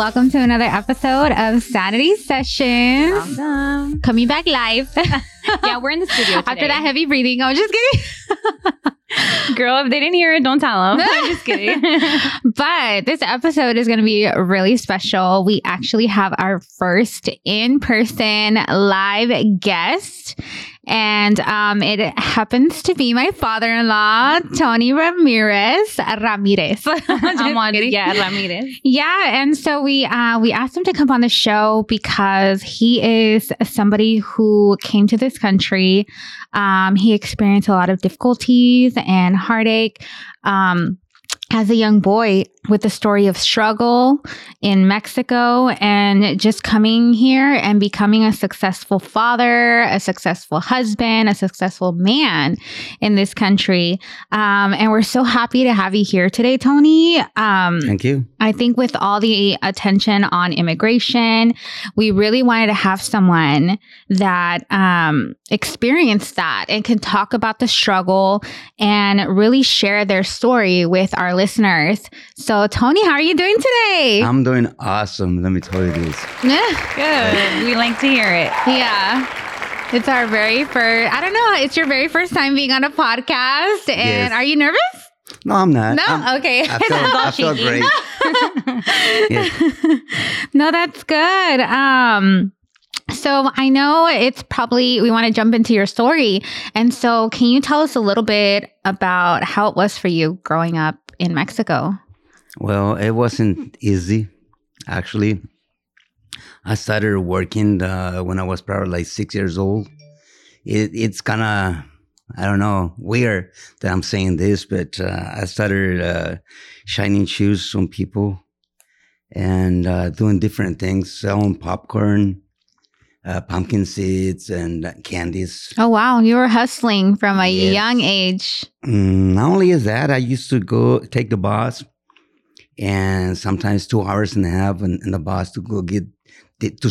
amigas. Hi, amigos. Welcome to another episode of Sanity Sessions. Welcome. Coming back live Yeah, we're in the studio today. after that heavy breathing. I was just kidding. Girl, if they didn't hear it, don't tell them. I'm just kidding. but this episode is going to be really special. We actually have our first in person live guest. And um, it happens to be my father in law, Tony Ramirez. Ramirez. I'm on, yeah, Ramirez. Yeah, and so we uh, we asked him to come on the show because he is somebody who came to this country. Um, he experienced a lot of difficulties and heartache. Um, as a young boy, with the story of struggle in Mexico and just coming here and becoming a successful father, a successful husband, a successful man in this country. Um, and we're so happy to have you here today, Tony. Um, Thank you. I think with all the attention on immigration, we really wanted to have someone that um, experienced that and can talk about the struggle and really share their story with our listeners. So, Tony, how are you doing today? I'm doing awesome. Let me tell you this. Yeah, Good. We like to hear it. yeah. It's our very first, I don't know, it's your very first time being on a podcast. And Yes. are you nervous? No, I'm not. No? I'm- okay. I feel, I feel great. Yes. no, that's good. Um, so I know it's probably we want to jump into your story, and so can you tell us a little bit about how it was for you growing up in Mexico? Well, it wasn't easy, actually. I started working uh, when I was probably like six years old. It, it's kind of, I don't know, weird that I'm saying this, but uh, I started uh, shining shoes on people and uh, doing different things, selling popcorn, uh, pumpkin seeds, and candies. Oh wow, you were hustling from a Yes. young age. Mm, not only is that, I used to go take the bus and sometimes two hours and a half in, in the bus to go get the, to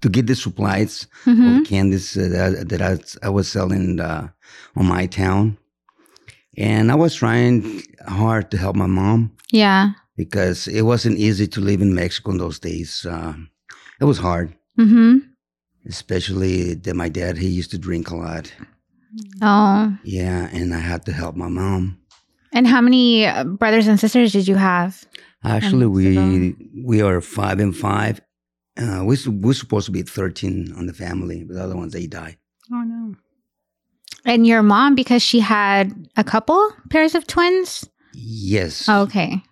to get the supplies Mhm. of candies uh, that, that I, I was selling uh, on my town. And I was trying hard to help my mom Yeah. because it wasn't easy to live in Mexico in those days. Uh, it was hard, Mm-hmm. especially that my dad he used to drink a lot. Oh, Yeah, and I had to help my mom. and how many uh, brothers and sisters did you have? Actually, we we are five and five. Uh, we su- we're supposed to be thirteen on the family, but the other ones they die. Oh, no. And your mom, because she had a couple pairs of twins. Yes, Oh, okay.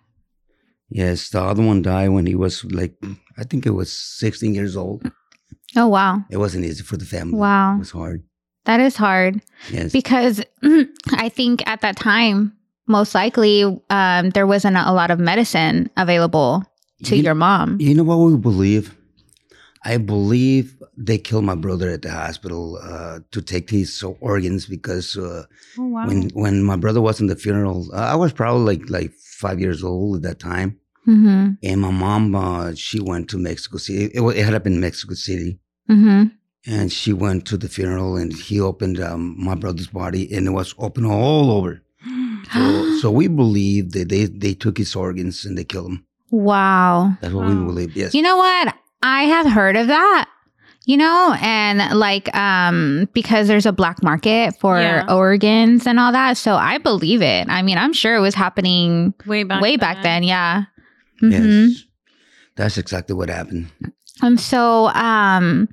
yes. The other one died when he was like, I think it was sixteen years old. Oh wow, It wasn't easy for the family. Wow. it was hard. that is hard. Yes, because I think at that time, most likely, um, there wasn't a lot of medicine available to you, your mom. You know what we believe? I believe they killed my brother at the hospital uh, to take his organs because uh, Oh, wow. when when my brother was in the funeral, uh, I was probably like like five years old at that time. Mm-hmm. And my mom, uh, she went to Mexico City. It, wa- it had up in Mexico City. Mm-hmm. And she went to the funeral and he opened um, my brother's body and it was open all over. So, so we believe that they, they took his organs and they killed him. wow. That's what we believe. Yes. You know what? I have heard of that. You know, and like um because there's a black market for Yeah. organs and all that, so I believe it. I mean, I'm sure it was happening way back way back then. Yeah. Mhm. yes. That's exactly what happened. And so, um,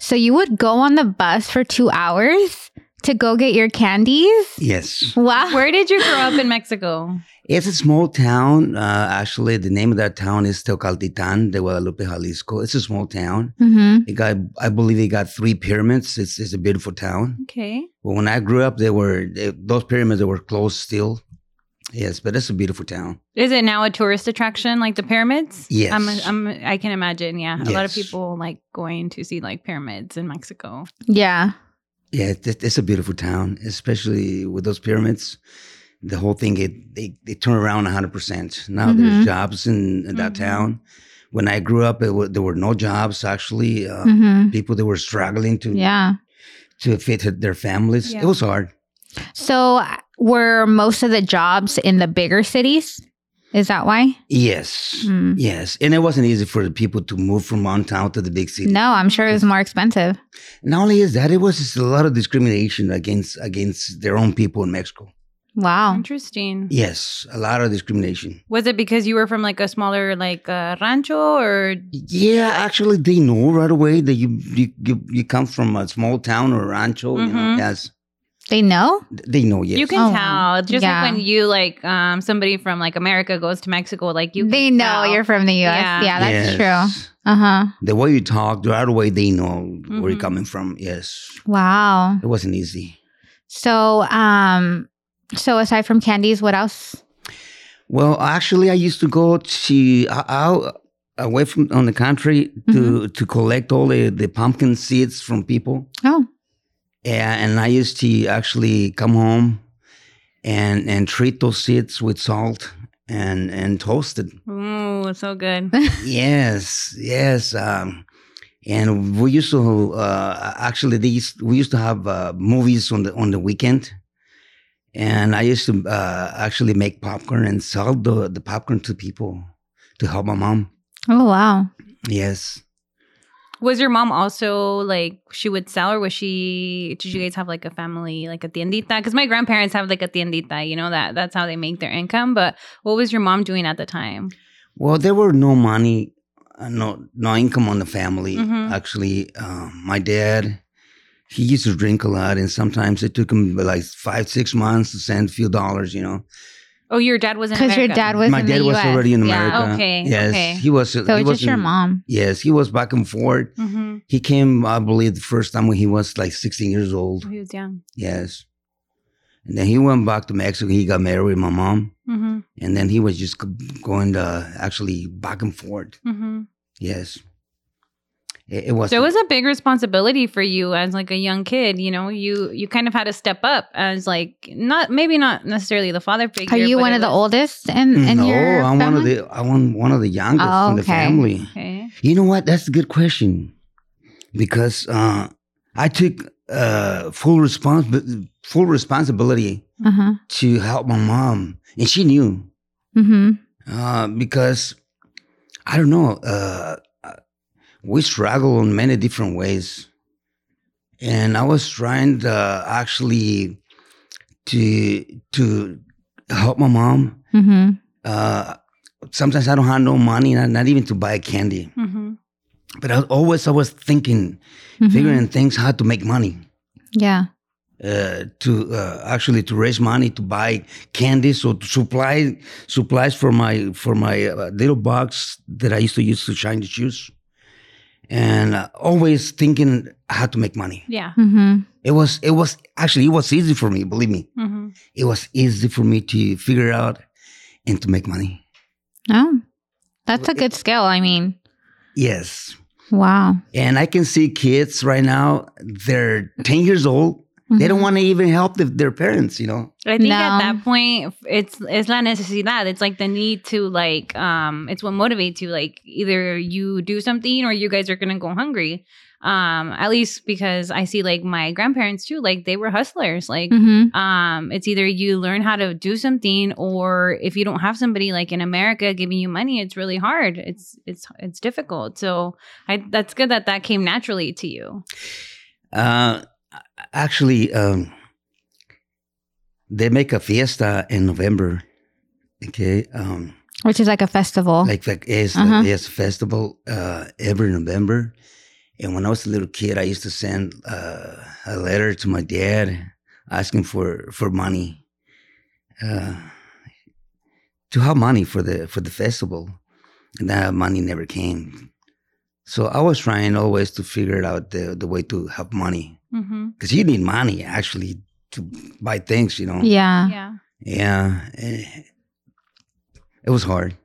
so you would go on the bus for two hours to go get your candies. Yes. Wow. Where did you grow up in Mexico? It's a small town. Uh, actually, the name of that town is Teocaltitan de Guadalupe, Jalisco. It's a small town. Mm-hmm. It got, I believe it got three pyramids. It's, it's a beautiful town. Okay. But when I grew up, they were they, those pyramids that were closed still. Yes, but it's a beautiful town. Is it now a tourist attraction like the pyramids? Yes. I'm, I'm, I can imagine. Yeah. A lot of people like going to see like pyramids in Mexico. Yeah. Yeah, it's, it's a beautiful town, especially with those pyramids. The whole thing, it, they they turn around 100%. Now Mhm. there's jobs in, in that Mhm. town. When I grew up, there were no jobs actually. Uh, Mm-hmm. People that were struggling to Yeah. to fit their families. Yeah. It was hard. So, uh, were most of the jobs in the bigger cities? Is that why? Yes. Mm. Yes. And it wasn't easy for the people to move from one town to the big city. No, I'm sure it was more expensive. Not only is that, it was just a lot of discrimination against against their own people in Mexico. Wow. Interesting. Yes, a lot of discrimination. Was it because you were from like a smaller like uh, rancho or Yeah, actually, they know right away that you you you, you come from a small town or rancho. You know, Mhm. yes, They know? they know. Yes, you can Oh, tell just yeah. like when you like um somebody from like America goes to Mexico like you can they know tell. you're from the US. Yeah. Yeah, that's Yes. true. Uh-huh. The way you talk, the right away they know where you're Mhm. coming from. Yes, Wow. it wasn't easy. So, um so aside from candies, what else? Well, actually, I used to go to out away from on the country to Mm-hmm. to collect all the, the pumpkin seeds from people. Oh. Yeah, and I used to actually come home and and treat those seeds with salt and and toast it. Ooh, so good. yes, yes. Um, and we used to uh, actually these we used to have uh, movies on the on the weekend, and I used to uh, actually make popcorn and sell the the popcorn to people to help my mom. Oh wow. Yes. Was your mom also like she would sell, or was she? Did you guys have like a family like a tiendita? Because my grandparents have like a tiendita. You know that that's how they make their income. But what was your mom doing at the time? Well, there were no money, uh, no no income on the family. Mhm. Actually, um, my dad, he used to drink a lot, and sometimes it took him like five six months to send a few dollars. You know, Oh, your dad was in Because your dad was my in dad the was US. already in Yeah. America. Okay, Yes, okay. he was. So he it's just your mom. Yes, he was back and forth. Mm-hmm. He came, I believe, the first time when he was like 16 years old. He was young. Yes. And then he went back to Mexico. He got married with my mom. Mm-hmm. And then he was just going to actually back and forth. Mm-hmm. Yes. It, it was. So it was a big responsibility for you as like a young kid. You know, you you kind of had to step up as like not maybe not necessarily the father figure. Are you one it of the was- oldest in, in no, your I'm one of the I'm one of the youngest Oh, in the family. Okay. You know what? That's a good question because uh, I took uh, full respons- full responsibility Uh-huh. to help my mom, and she knew Mm-hmm. uh, because I don't know. We struggle in many different ways, and I was trying to actually to to help my mom. Mm-hmm. Uh, sometimes I don't have no money, not, not even to buy candy. Mm-hmm. But I was always I was thinking, Mm-hmm. figuring things how to make money. Yeah. Uh, to uh, actually to raise money to buy candy, so to supply supplies for my for my uh, little box that I used to use to shine the shoes, and uh, always thinking how to make money. Yeah. Mm-hmm. It was it was actually it was easy for me. Believe me, Mm-hmm. it was easy for me to figure out and to make money. Oh, that's a good skill. I mean, Yes, wow. and I can see kids right now. They're ten years old. They don't Mhm. want to even help the, their parents. You know. I think No. at that point, it's it's la necesidad. It's like the need to like um, it's what motivates you. Like either you do something or you guys are gonna go hungry. Um, at least because I see like my grandparents too. Like they were hustlers. Like Mm-hmm. um, it's either you learn how to do something or if you don't have somebody like in America giving you money, it's really hard. It's it's it's difficult. So I that's good that that came naturally to you. Uh, actually, um, they make a fiesta in November. Okay, um, Which is like a festival. like like it's Uh-huh. a festival uh, every November. And when I was a little kid, I used to send uh, a letter to my dad asking for for money, uh, to have money for the for the festival, and that money never came. So I was trying always to figure out the the way to have money Mm-hmm. because you need money actually to buy things, you know. yeah. Yeah. Yeah, it was hard.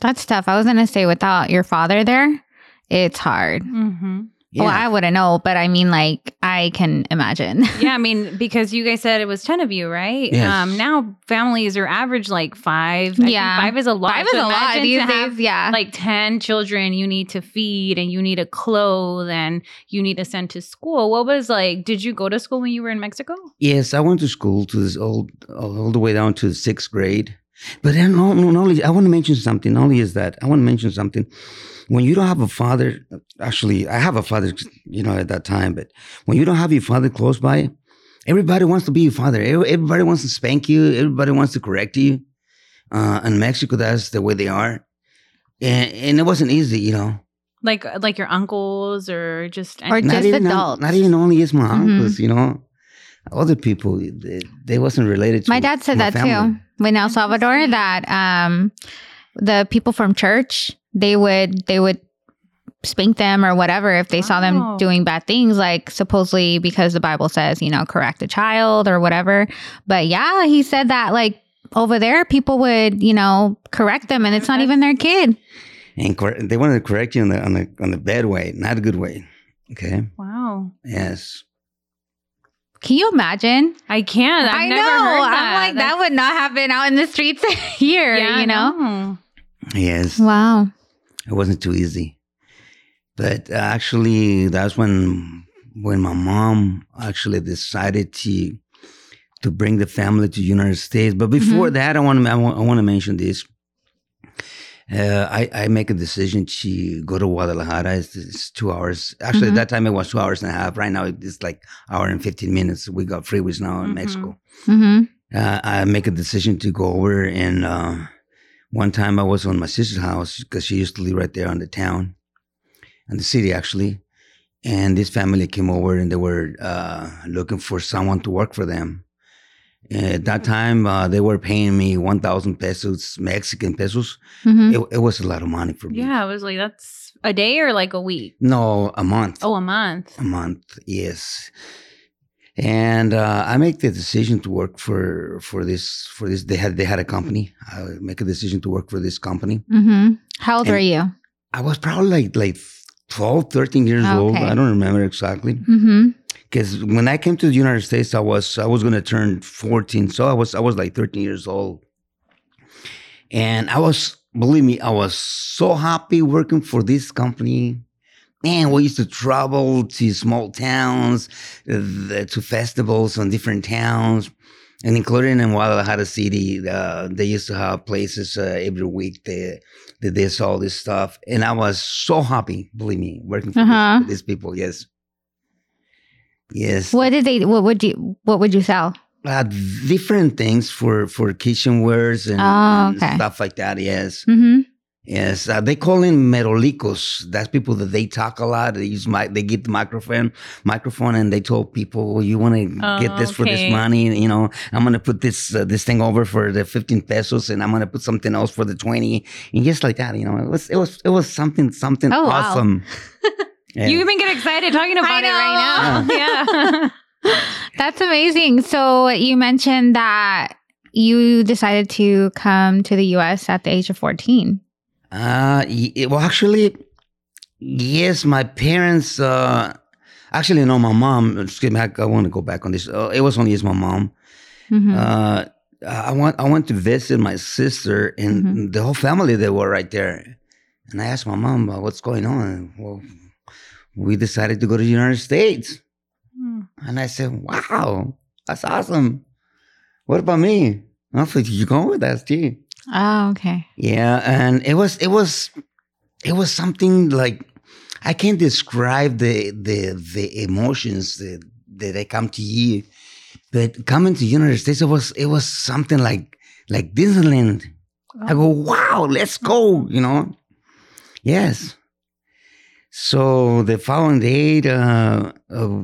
That's tough. I was going to say without your father there, it's hard. Mm-hmm. Yeah, Well, I wouldn't know, but I mean, like, I can imagine. yeah, I mean, because you guys said it was 10 of you, right? Yes. Um, now families are average like five. I think Yeah. five is a lot. Five is a lot imagine these days. have, yeah. Like 10 children you need to feed and you need to clothe and you need to send to school. What was like, did you go to school when you were in Mexico? yes, I went to school to this old all the way down to the sixth grade, But then, no, no, not only I want to mention something. Not only is that I want to mention something. When you don't have a father, actually, I have a father, you know, at that time. But when you don't have your father close by, everybody wants to be your father. Everybody wants to spank you. Everybody wants to correct you. Uh, in Mexico, that's the way they are, and, and it wasn't easy, you know. Like like your uncles or just Or just adults. Not, even only is my Mhm. uncles, you know. Other people, they, they wasn't related to My dad said my that family. too. In El Salvador, that um, the people from church they would they would spank them or whatever if they saw them doing bad things, like supposedly because the Bible says you know correct a child or whatever. But yeah, he said that like over there, people would you know correct them, and it's not even their kid. and cor- they wanted to correct you on the on the on the bad way, not a good way. Okay. Wow. Yes. Can you imagine? I can't. I've I never know. heard that. I'm like that would not happen out in the streets here. yeah, you know. no. Yes. Wow. It wasn't too easy. But uh, actually, that's when when my mom actually decided to to bring the family to United States. But before that, I want to I want, I want to mention this. Uh, I, I make a decision to go to Guadalajara. It's, it's two hours. Actually, Mhm. at that time it was two hours and a half. Right now it's like hour and fifteen minutes. We got freeways now in Mhm. Mexico. Mm-hmm. uh, I make a decision to go over. And uh, one time I was on my sister's house because she used to live right there on the town, and the city actually. And this family came over and they were uh, looking for someone to work for them. At that time, uh, they were paying me 1,000 pesos, Mexican pesos. Mm-hmm. It, it was a lot of money for me. Yeah, I was like, that's a day or like a week. No, a month. Oh, a month. A month, yes. And uh, I make the decision to work for for this for this. They had they had a company. I make a decision to work for this company. Mm-hmm. How old And- were you? I was probably like like 12, 13 years old. I don't remember exactly Mm-hmm. Because when I came to the United States, I was I was going to turn fourteen, so I was I was like thirteen years old, and I was believe me, I was so happy working for this company. Man, we used to travel to small towns, uh, the- to festivals on different towns, and including in Guadalajara City, uh, they used to have places uh, every week. They they did all this stuff, and I was so happy. Believe me, working for, Uh-huh. these, for these people. Yes, yes. What did they? What would you? What would you sell? uh, different things for for kitchenwares and, Oh, and stuff like that. Yes, Mm-hmm. yes. Uh, they call them merolicos. That's people that they talk a lot. They use my they get the microphone microphone and they told people, well, "You want to Oh, get this for this money? You know, I'm gonna put this uh, this thing over for the 15 pesos, and I'm gonna put something else for the 20, and just like that. You know, it was it was it was something something Oh, wow. awesome. Yeah. You even get excited talking about it right now. Yeah. That's amazing. So you mentioned that you decided to come to the U.S. at the age of fourteen. Uh, y- well, actually, yes, my parents, uh, actually, no, my mom, excuse me, I, I want to go back on this. Uh, it was only as my mom. Mm-hmm. Uh, I went, I went to visit my sister and Mhm. the whole family, they were right there. And I asked my mom, uh, what's going on? Well, we decided to go to the United States. Hmm. And I said, wow, that's awesome. What about me? I said, you going with us too? oh, okay. Yeah, and it was it was it was something like I can't describe the the the emotions that that they come to you, but coming to United States, it was it was something like like Disneyland. I go, wow, let's go, you know. Yes. So the following day, uh, uh,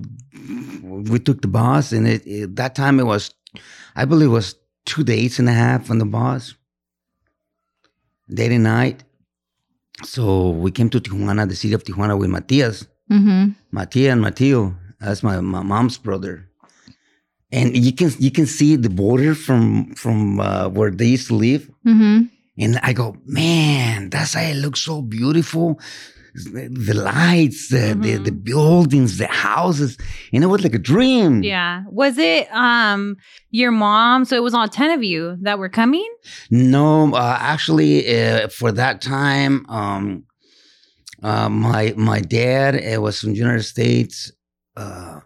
we took the bus, and it, it, that time it was, I believe, it was two days and a half on the bus day and night. So we came to Tijuana, the city of Tijuana, with Matias, Mm-hmm. Matia and Mateo. That's my, my mom's brother. And you can you can see the border from from uh, where they used to live. Mm-hmm. And I go, man, that's why it looks so beautiful. The, the lights, the, the Mhm. the buildings, the houses, and it was like a dream. Yeah. Was it um your mom? So it was all 10 of you that were coming? No, uh, actually, uh, for that time, um, uh, my my dad it was from the United States, uh,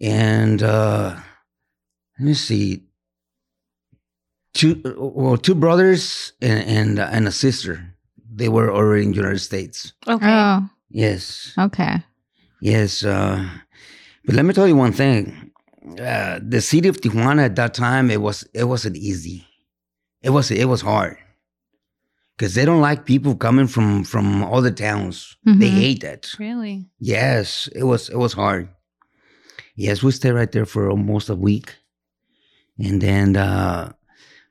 and uh, let me see. two well two brothers and and, and a sister. They were already in the United States. Okay. Oh, Yes, okay. yes. Uh, but let me tell you one thing. Uh, the city of Tijuana at that time it was it wasn't easy. It was it was hard because they don't like people coming from from other towns. They Mhm. hate that. Really? Yes, it was it was hard. Yes, we stayed right there for almost a week, and then uh,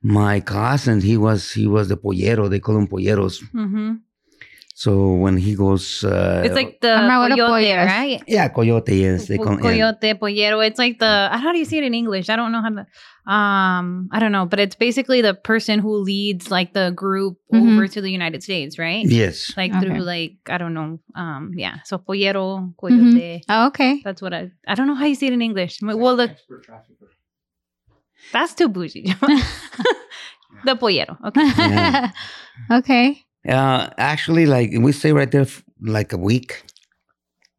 my cousin he was he was the pollero. They call him polleros. Mm-hmm. So when he goes, uh, It's like the I'm not with the coyote, polleros. right? yeah, coyote. Yes, they call him. yeah. coyote, pollero. It's like the how do you say it in English? I don't know how to. Um, I don't know, but it's basically the person who leads like the group Mhm. over to the United States, right? Yes, Like Okay. through like I don't know. Um, yeah. So pollero, coyote. Oh, okay. That's what I. I don't know how you say it in English. Well, the that's too bougie. the pollero. Okay. Yeah. okay. Uh, actually, like we stay right there f- like a week,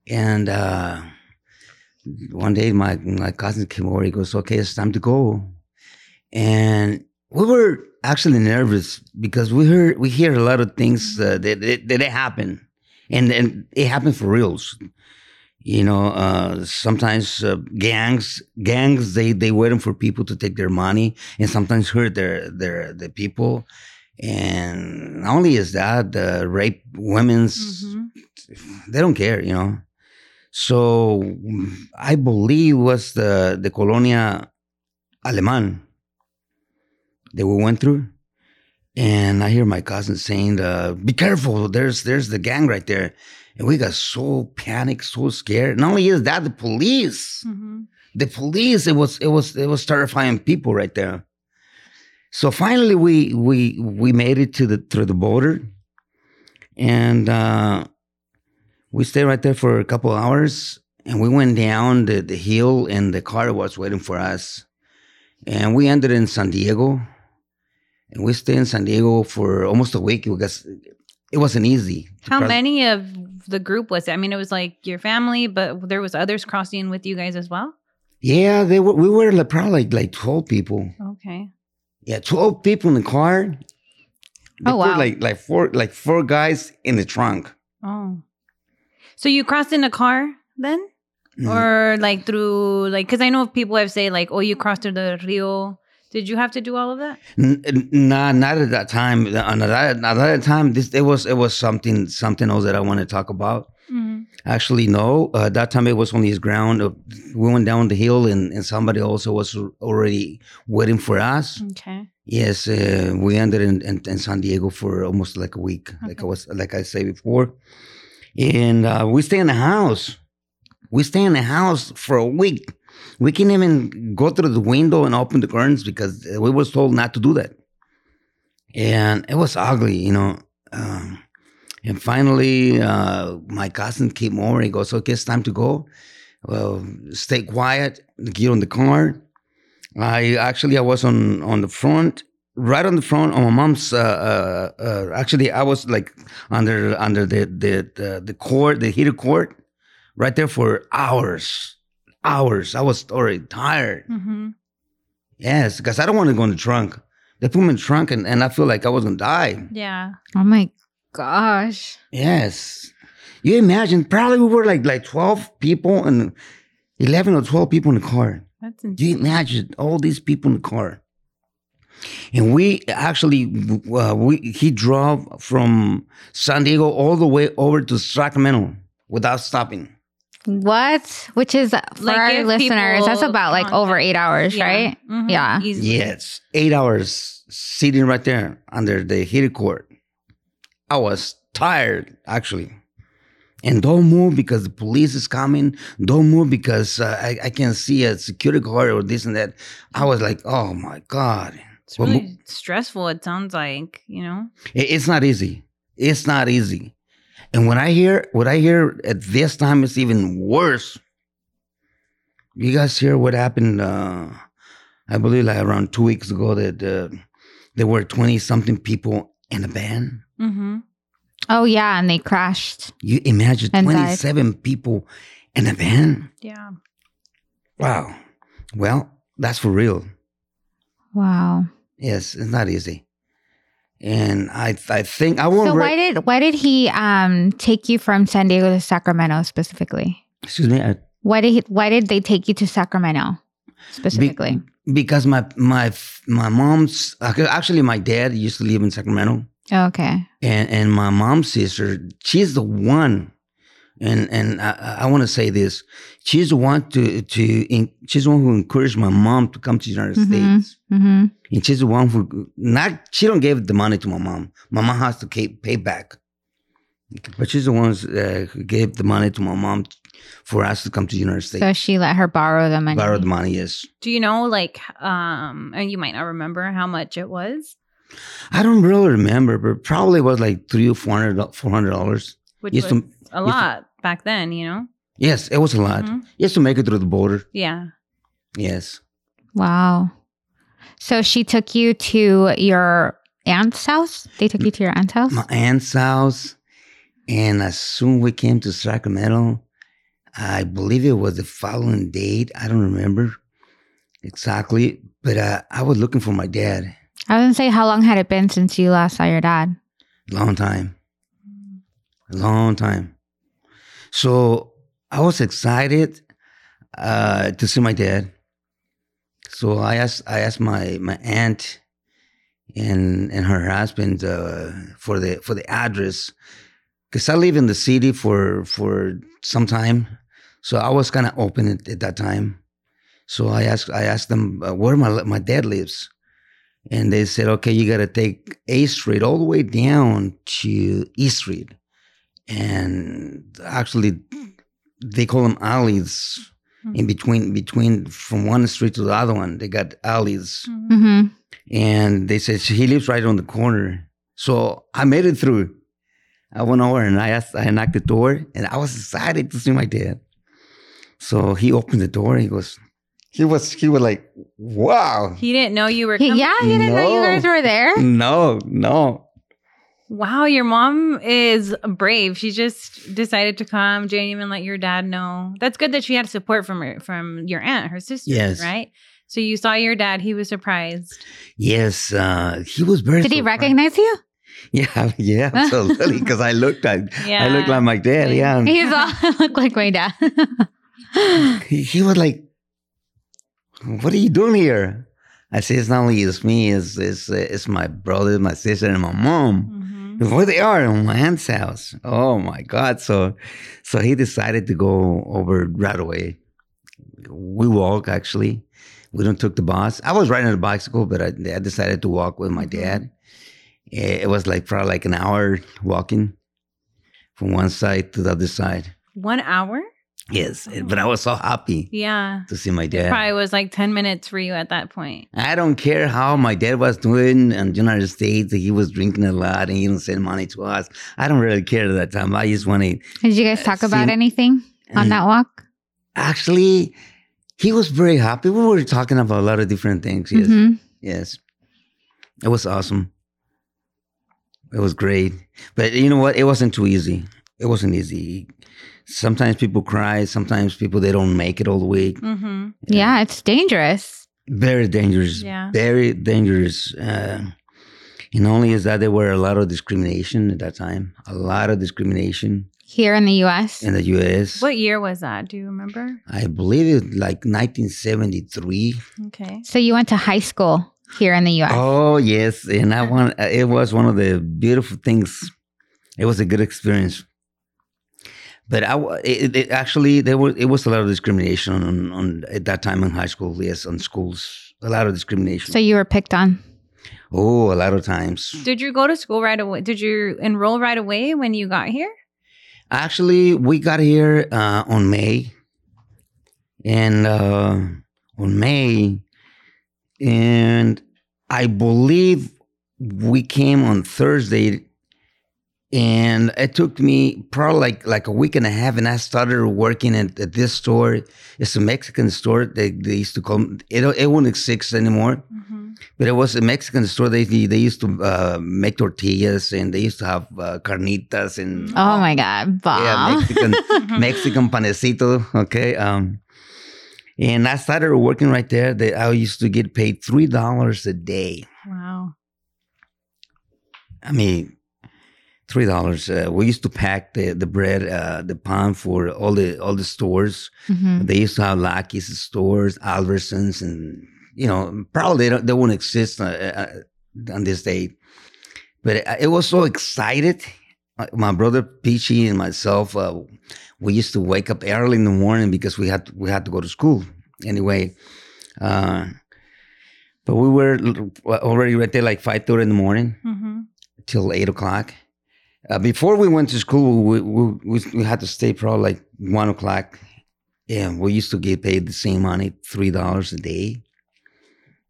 and uh, one day my my cousin came over. He goes, "Okay, it's time to go," and we were actually nervous because we heard we hear a lot of things uh, that, that that happen, and and it happened for reals. You know, uh, sometimes uh, gangs gangs they they waiting for people to take their money, and sometimes hurt their their the people. And not only is that the rape women's Mhm. they don't care, you know. So I believe was the the colonia Aleman that we went through, and I hear my cousin saying, uh, "Be careful! There's there's the gang right there," and we got so panicked, so scared. Not only is that the police, Mhm. the police it was it was it was terrifying people right there. So finally we we we made it to the through the border. And uh we stayed right there for a couple hours. And we went down the, the hill and the car was waiting for us. And we ended in san diego. And we stayed in san diego for almost a week. Because it wasn't easy How many of the group was it? I mean, it was like your family, but there was others crossing with you guys as well. yeah they were we were like probably like, like 12 people Okay. Yeah, twelve people in the car. They Oh, wow. Like like four like four guys in the trunk. Oh. So you crossed in a car then? Mhm. Or like through like because I know people have say like, oh, you crossed through the Rio. Did you have to do all of that? N- Nah, not at that time. On that, at that time, this it was it was something something else that I want to talk about. Mm-hmm. Actually, no. Uh, that time it was on his ground. Uh, we went down the hill, and, and somebody also was already waiting for us. Okay. Yes, uh, we ended in, in, in San Diego for almost like a week, like I Okay. was like I say before, and uh, we stay in the house. We stay in the house for a week. We can even go through the window and open the curtains because we was told not to do that, and it was ugly, you know. Um, and finally, uh, my cousin came over. He goes, "Okay, it's time to go. Well, stay quiet. Get on the car." I actually I was on on the front, right on the front on my mom's. Uh, uh, uh, actually, I was like under under the the the, the cord, the heater cord, right there for hours, hours. I was already tired. Mm-hmm. Yes, because I don't want to go in the trunk. They put me in the trunk, and, and I feel like I was gonna die. Yeah. Oh my gosh. Yes, you imagine? Probably we were like like twelve people and eleven or twelve people in the car. That's Do you imagine all these people in the car? And we actually, uh, we he drove from San Diego all the way over to Sacramento without stopping. What? Which is for Like, our if listeners, that's about like contact- over eight hours, Yeah. right? Mhm. Yeah. Easily. Yes, eight hours sitting right there under the heated court. I was tired actually, and don't move because the police is coming. Don't move because uh, I, I can see a security guard or this and that. I was like, oh my god. It's Well, really stressful. It sounds like you know. It- It's not easy. It's not easy. And when I hear what I hear at this time, it's even worse. You guys hear what happened? Uh, I believe like around two weeks ago that uh, there were twenty something people in a van. Mm-hmm. Oh yeah, and they crashed. You imagine twenty seven people in a van? Yeah. Wow. Well, that's for real. Wow. Yes, it's not easy. And I I think I won't. So re- why did why did he um take you from San Diego to Sacramento specifically? excuse me. I, Why did he, why did they take you to Sacramento specifically? because my my my mom's actually my dad used to live in Sacramento, okay. and and my mom's sister, she's the one, and and I, I want to say this, she's the one to to in, she's the one who encouraged my mom to come to the United Mhm. States, Mm-hmm. and she's the one who not she don't give the money to my mom. My mom has to pay, pay back, but she's the ones uh, who gave the money to my mom for us to come to the United States. So she let her borrow the money. Borrow the money, yes. Do you know, like, um, and you might not remember how much it was, I don't really remember, but probably was like three or four hundred four hundred dollars. which Used was to- a lot back then, you know? Yes, it was a lot. Mhm. Just to make it through the border. Yeah. Yes. Wow. So she took you to your aunt's house? They took you to your aunt's house? My aunt's house. And as soon we came to Sacramento, I believe it was the following date. I don't remember exactly, but uh, I was looking for my dad. I was gonna say, how long had it been since you last saw your dad? Long time. A long time. So I was excited uh, to see my dad. So I asked I asked my my aunt and and her husband uh, for the for the address because I live in the city for for some time. So I was kind of open at, at that time. So I asked I asked them uh, where my my dad lives. And they said, okay, you got to take A Street all the way down to E Street. And actually, they call them alleys in between, between from one street to the other one. They got alleys. Mhm. Mm-hmm. And they said, he lives right on the corner. So I made it through. I went over and I asked, I knocked the door and I was excited to see my dad. So he opened the door. He goes, he was, he was like, wow. He didn't know you were He, coming. yeah, he didn't know you guys were there. No, no. Wow, your mom is brave. She just decided to come. Didn't even let your dad know. That's good that she had support from her from your aunt, her sister. Yes. Right. So you saw your dad. He was surprised. Yes, uh, he was very. Did he recognize you? Yeah, yeah, absolutely. Because I looked like Yeah. I looked like my dad. Yeah, and He's all look like my dad. he, he was like, "What are you doing here?" I said, "It's not only it's me. It's it's it's my brother, my sister, and my mom. Mhm. Where they are in my aunt's house. Oh my God! So, so he decided to go over right away. We walk actually. We don't took the bus. I was riding a bicycle, but I, I decided to walk with my Mhm. dad. It it was like probably like an hour walking from one side to the other side. One hour. Yes, but I was so happy Yeah. to see my dad. Probably was like ten minutes for you at that point. I don't care how my dad was doing in the United States. He was drinking a lot and he didn't send money to us. I don't really care at that time. I just wanted. Did you guys talk Uh, about anything on that walk? Actually, he was very happy. We were talking about a lot of different things. Yes, Mhm. yes, it was awesome. It was great, but you know what? It wasn't too easy. It wasn't easy. Sometimes people cry. Sometimes people they don't make it all the way. Mm-hmm. Yeah, it's dangerous. very dangerous. Yeah. very dangerous. Uh, and only is that there were a lot of discrimination at that time. A lot of discrimination Here in the US. in the U.S. What year was that? Do you remember? I believe it like 1973. Okay. So you went to high school here in the US. Oh yes, and I want. It was one of the beautiful things. It was a good experience. But I, it, it actually there was it was a lot of discrimination on, on at that time in high school. Yes, on schools, a lot of discrimination. So you were picked on. oh, a lot of times. Did you go to school right away? Did you enroll right away when you got here? Actually, we got here uh, on May, and uh, on May, and I believe we came on Thursday, and it took me probably like like a week and a half, and I started working at, at this store. It's a Mexican store. They, they used to call it. It won't exist anymore. Mm-hmm. But it was a Mexican store. They they used to uh, make tortillas and they used to have uh, carnitas and Oh my God, Bob. yeah, Mexican Mexican panecito. Okay. Um, and I started working right there. They, I used to get paid three dollars a day. Wow. I mean, three dollars. Uh, we used to pack the the bread, uh, the pound for all the all the stores. Mhm. They used to have Lucky's stores, Albertsons, and you know, probably they, don't, they won't exist uh, uh, on this day. But it, it was so excited. Uh, My brother Peachy and myself, uh, we used to wake up early in the morning because we had we had to go to school anyway. Uh, but we were already right there like five thirty in the morning Mm-hmm. till eight o'clock. Uh, before we went to school, we, we, we, had to stay probably like one o'clock. And we used to get paid the same money, three dollars a day.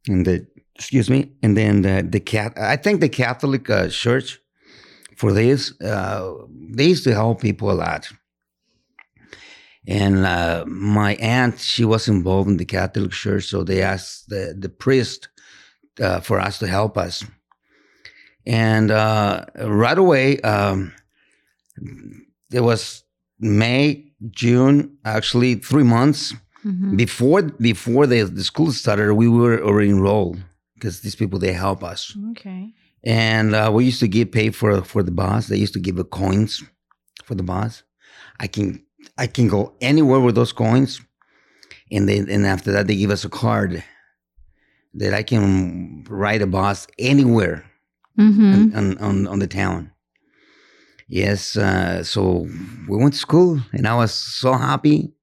And the excuse me, and then the, the cat. I think the Catholic uh, Church for this, uh, they used to help people a lot. And uh, my aunt, she was involved in the Catholic Church, so they asked the the priest uh, for us to help us. And uh, right away, um, it was May, June, actually three months Mhm. before before the, the school started. We were already enrolled because these people they help us, Okay. and uh, we used to get paid for for the bus. They used to give us coins for the bus. I can I can go anywhere with those coins, and then and after that they give us a card that I can ride a bus anywhere Mhm. on, on, on, on the town. Yes, uh, so we went to school, and I was so happy.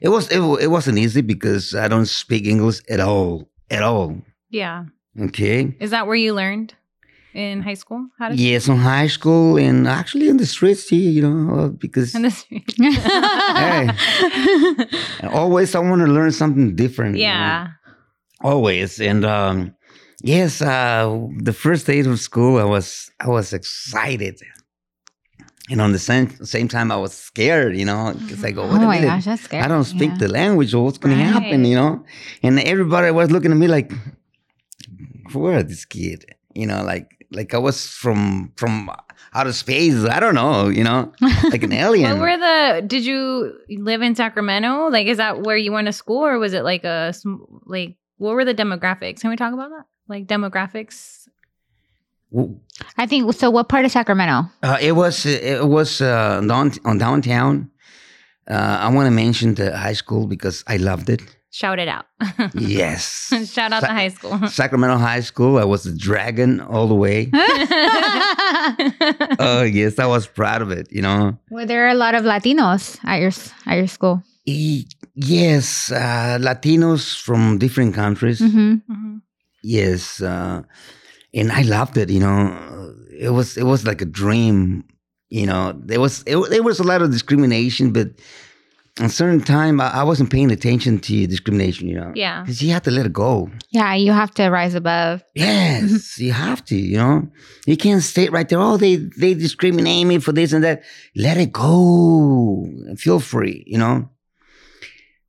It was it, it wasn't easy because I don't speak English at all, at all. Yeah. Okay. Is that where you learned in high school how to Yes, in high school and actually in the streets too, you know, because in this? always I want to learn something different. you know. yeah. always and um yes uh the first days of school i was i was excited and on the same same time i was scared you know because i go oh wait a my gosh, that's scary. i don't speak yeah. the language what's going to happen you know and everybody was looking at me like where is this kid you know like like i was from from outer space i don't know you know like an alien What were the? Did you live in Sacramento? Like, is that where you went to school, or was it like a like? What were the demographics? Can we talk about that? Like demographics? I think so. What part of Sacramento? Uh, it was it was uh, down, on downtown. Uh, I want to mention the high school because I loved it. Shout it out. Yes, Shout out Sa- to high school. Sacramento High School. I was a dragon all the way. Oh yes, I was proud of it. You know. Were there a lot of Latinos at your s- at your school? E- yes, uh, Latinos from different countries. hmm Mhm. Yes, uh, and I loved it. You know, it was it was like a dream. You know, there was it, there was a lot of discrimination, but at a certain time I, I wasn't paying attention to discrimination. You know, Yeah. because you have to let it go. Yeah, you have to rise above. Yes, you have to. You know, you can't stay right there. Oh, they they discriminate me for this and that. Let it go. Feel free. You know.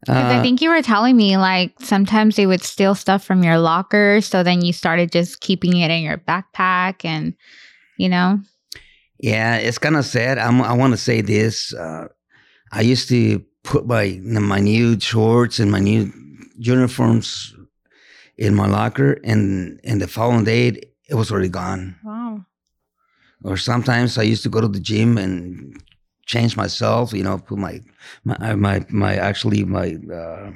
Because I Uh, think you were telling me like sometimes they would steal stuff from your locker, so then you started just keeping it in your backpack, and you know, Yeah, it's kind of sad. I'm, I want to say this. Uh, I used to put my my new shorts and my new uniforms in my locker, and and the following day it was already gone. Wow. Or sometimes I used to go to the gym and change myself. You know, put my my my, my actually my. Uh,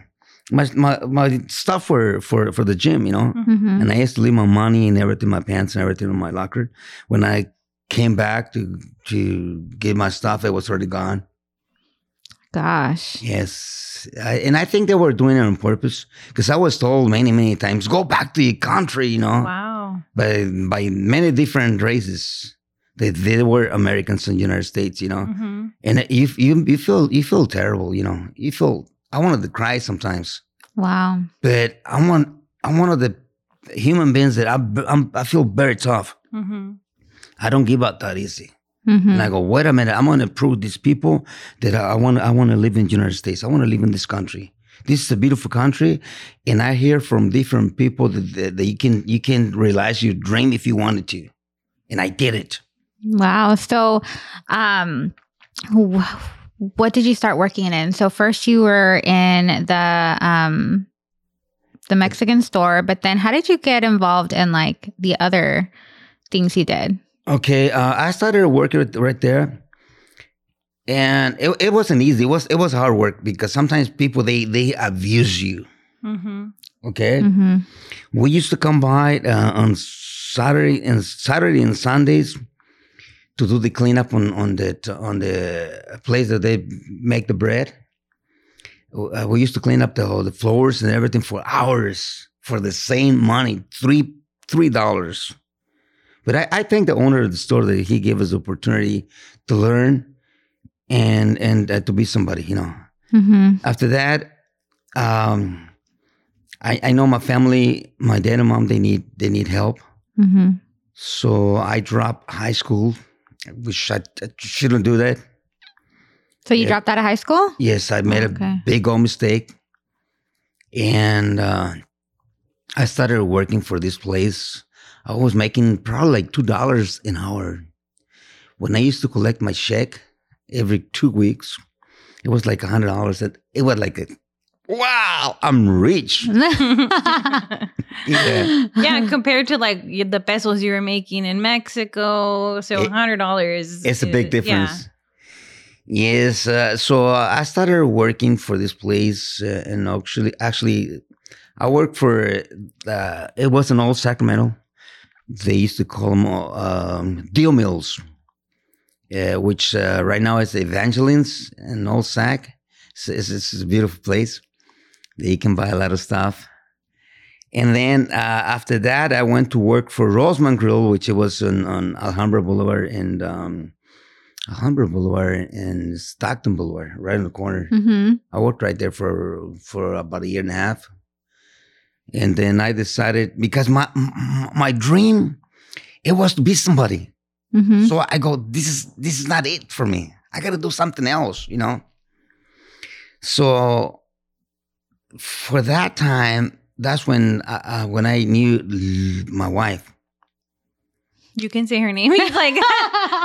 my, my my stuff for, for, for the gym, you know, Mhm. and I used to leave my money and everything, my pants and everything in my locker. When I came back to to get my stuff, it was already gone. gosh, Yes, I, and I think they were doing it on purpose because I was told many many times, go back to your country, you know, Wow. by by many different races. They they were Americans in the United States, you know, hmm and you you you feel you feel terrible, you know, you feel. I wanted to cry sometimes, wow, but I'm one I'm one of the human beings that I I'm, I feel very tough. hmm I don't give up that easy. hmm And I go, wait a minute, I'm gonna prove these people that I want I want to live in the United States. I want to live in this country. This is a beautiful country, and I hear from different people that, that, that you can you can realize your dream if you wanted to, and I did it. Wow. So, um, what did you start working in? So first you were in the um the Mexican store, but then how did you get involved in like the other things you did? Okay, uh, I started working right- right there, and it, it wasn't easy. It was it was hard work because sometimes people they they abuse you. Mm-hmm. Okay, hmm we used to come by uh, on Saturday and Saturday and Sundays to do the cleanup on on the on the place that they make the bread. Uh, we used to clean up the the floors and everything for hours for the same money three three dollars. But I, I thank the owner of the store that he gave us the opportunity to learn and and uh, to be somebody, you know hmm after that um I, I know my family my dad and mom they need they need help hmm so i dropped high school which i, I shouldn't do that So you Yeah. dropped out of high school? yes i made Okay. a big old mistake and uh i started working for this place i was making probably like two dollars an hour when i used to collect my check every two weeks it was like a hundred dollars it was like a, wow i'm rich Yeah. yeah, compared to like the pesos you were making in Mexico, so It- hundred dollars. It's a big difference. Yes, uh, so I started working for this place, uh, and actually, actually, I worked for. Uh, it was in old Sacramento. They used to call them um, deal mills, uh, which uh, right now is Evangelines in Old Sac. It's, it's, it's a beautiful place. There you can buy a lot of stuff. And then uh, after that, I went to work for Roseman Grill, which was on, on Alhambra Boulevard and um, Alhambra Boulevard and Stockton Boulevard, right in the corner. hmm I worked right there for for about a year and a half, and then I decided because my my dream it was to be somebody. hmm So I go, this is this is not it for me. I got to do something else, you know. So for that time, that's when uh, uh, when I knew my wife. You can say her name. Like,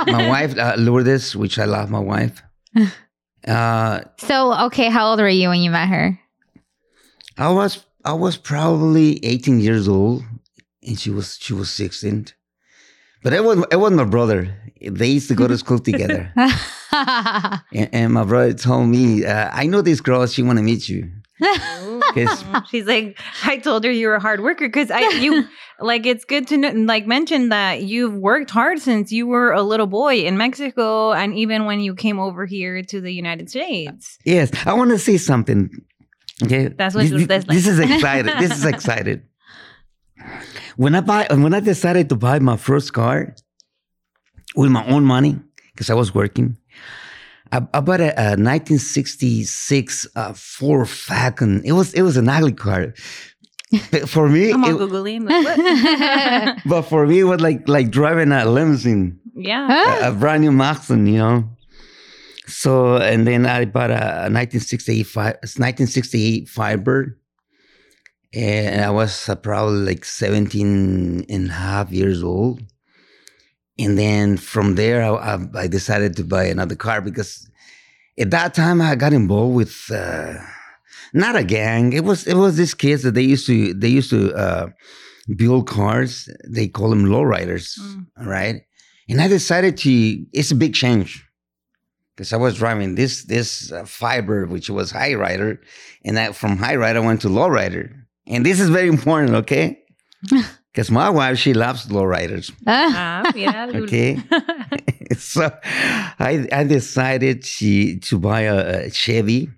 My wife uh, Lourdes, which I love my wife. Uh, so, okay, how old were you when you met her? I was I was probably 18 years old, and she was she was 16. But it was it was my brother. They used to go to school together, and, and my brother told me, uh, "I know this girl. She want to meet you." She's like, I told her you were a hard worker because I you like it's good to know, like mention that you've worked hard since you were a little boy in Mexico and even when you came over here to the United States. Yes, I want to say something. Okay, That's what this, this, like. this is excited. this is excited. When I buy, when I decided to buy my first car with my own money, because I was working, I, I bought a, a 1966 uh, Ford Falcon. It was it was an ugly car. But for me, I'm all it- googling. Like, but for me, it was like like driving a limousine. yeah. a, a brand new Maxon, you know. So and then I bought a, a 1968 fi- 1968 Firebird, and I was uh, probably like 17 and a half years old. And then from there, I, I, I decided to buy another car because at that time I got involved with uh, not a gang. It was it was these kids that they used to they used to uh, build cars. They call them lowriders, Mm. right? And I decided to. It's a big change because I was driving this this uh, fiber, which was high rider, and that from high rider I went to low rider. And this is very important, okay? Because my wife she loves low riders. Ah, mira, Lulu. Okay. so I I decided to to buy a, a Chevy.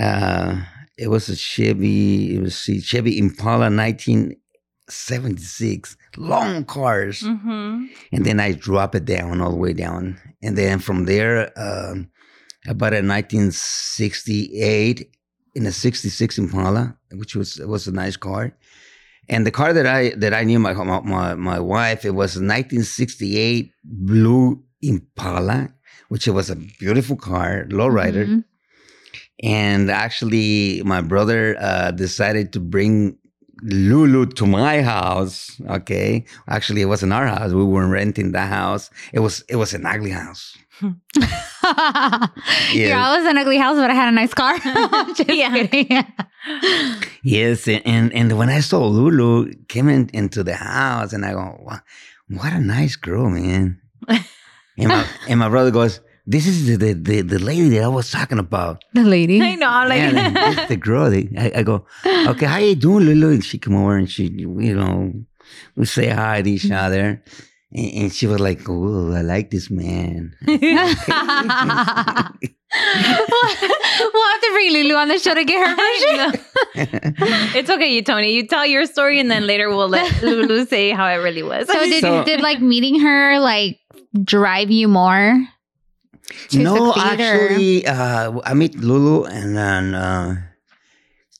Uh, it was a Chevy. It was see Chevy Impala 1976. Long cars, Mm-hmm. and then I drop it down all the way down, and then from there, um, I bought a 1968 in a 66 Impala, which was was a nice car. And the car that I that I knew my my my wife, it was a 1968 blue Impala, which it was a beautiful car, lowrider. Mhm. And actually, my brother uh, decided to bring Lulu to my house. Okay, actually, it wasn't our house. We weren't renting the house. It was it was an ugly house. Yeah, I was an ugly house, but I had a nice car. Just Yeah. kidding. Yes, and, and and when I saw Lulu came in, into the house, and I go, "Wow, what a nice girl, man. and, my, and my brother goes, this is the, the, the, the lady that I was talking about. The lady. I know, like Yeah, this the girl. That, I, I go, okay, how you doing, Lulu? And she come over and she, you know, we say hi to each other. And, and she was like, oh, I like this man. we'll have to bring Lulu on the show to get her version. it's okay, you Tony. You tell your story, and then later we'll let Lulu say how it really was. So did So- did like meeting her like drive you more? to no, succeed, actually, uh, I met Lulu and then uh,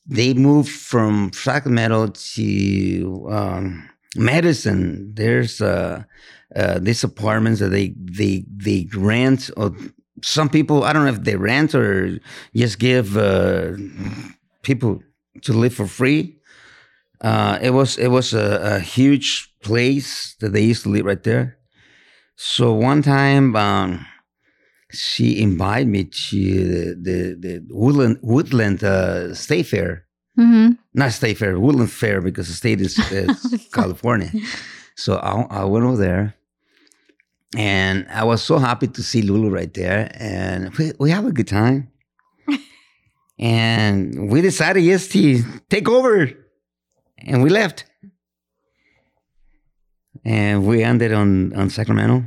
they moved from Sacramento to um, Madison. There's uh, uh, these apartments that they they they rent. Or some people, I don't know if they rent or just give uh, people to live for free. Uh, it was it was a, a huge place that they used to live right there. So one time. Um, she invited me to the the, the Woodland Woodland uh, State Fair, Mm-hmm. not State Fair, Woodland Fair because the state is, is California. So I, I went over there, and I was so happy to see Lulu right there, and we, we have a good time. and we decided yes to take over, and we left, and we ended on on Sacramento,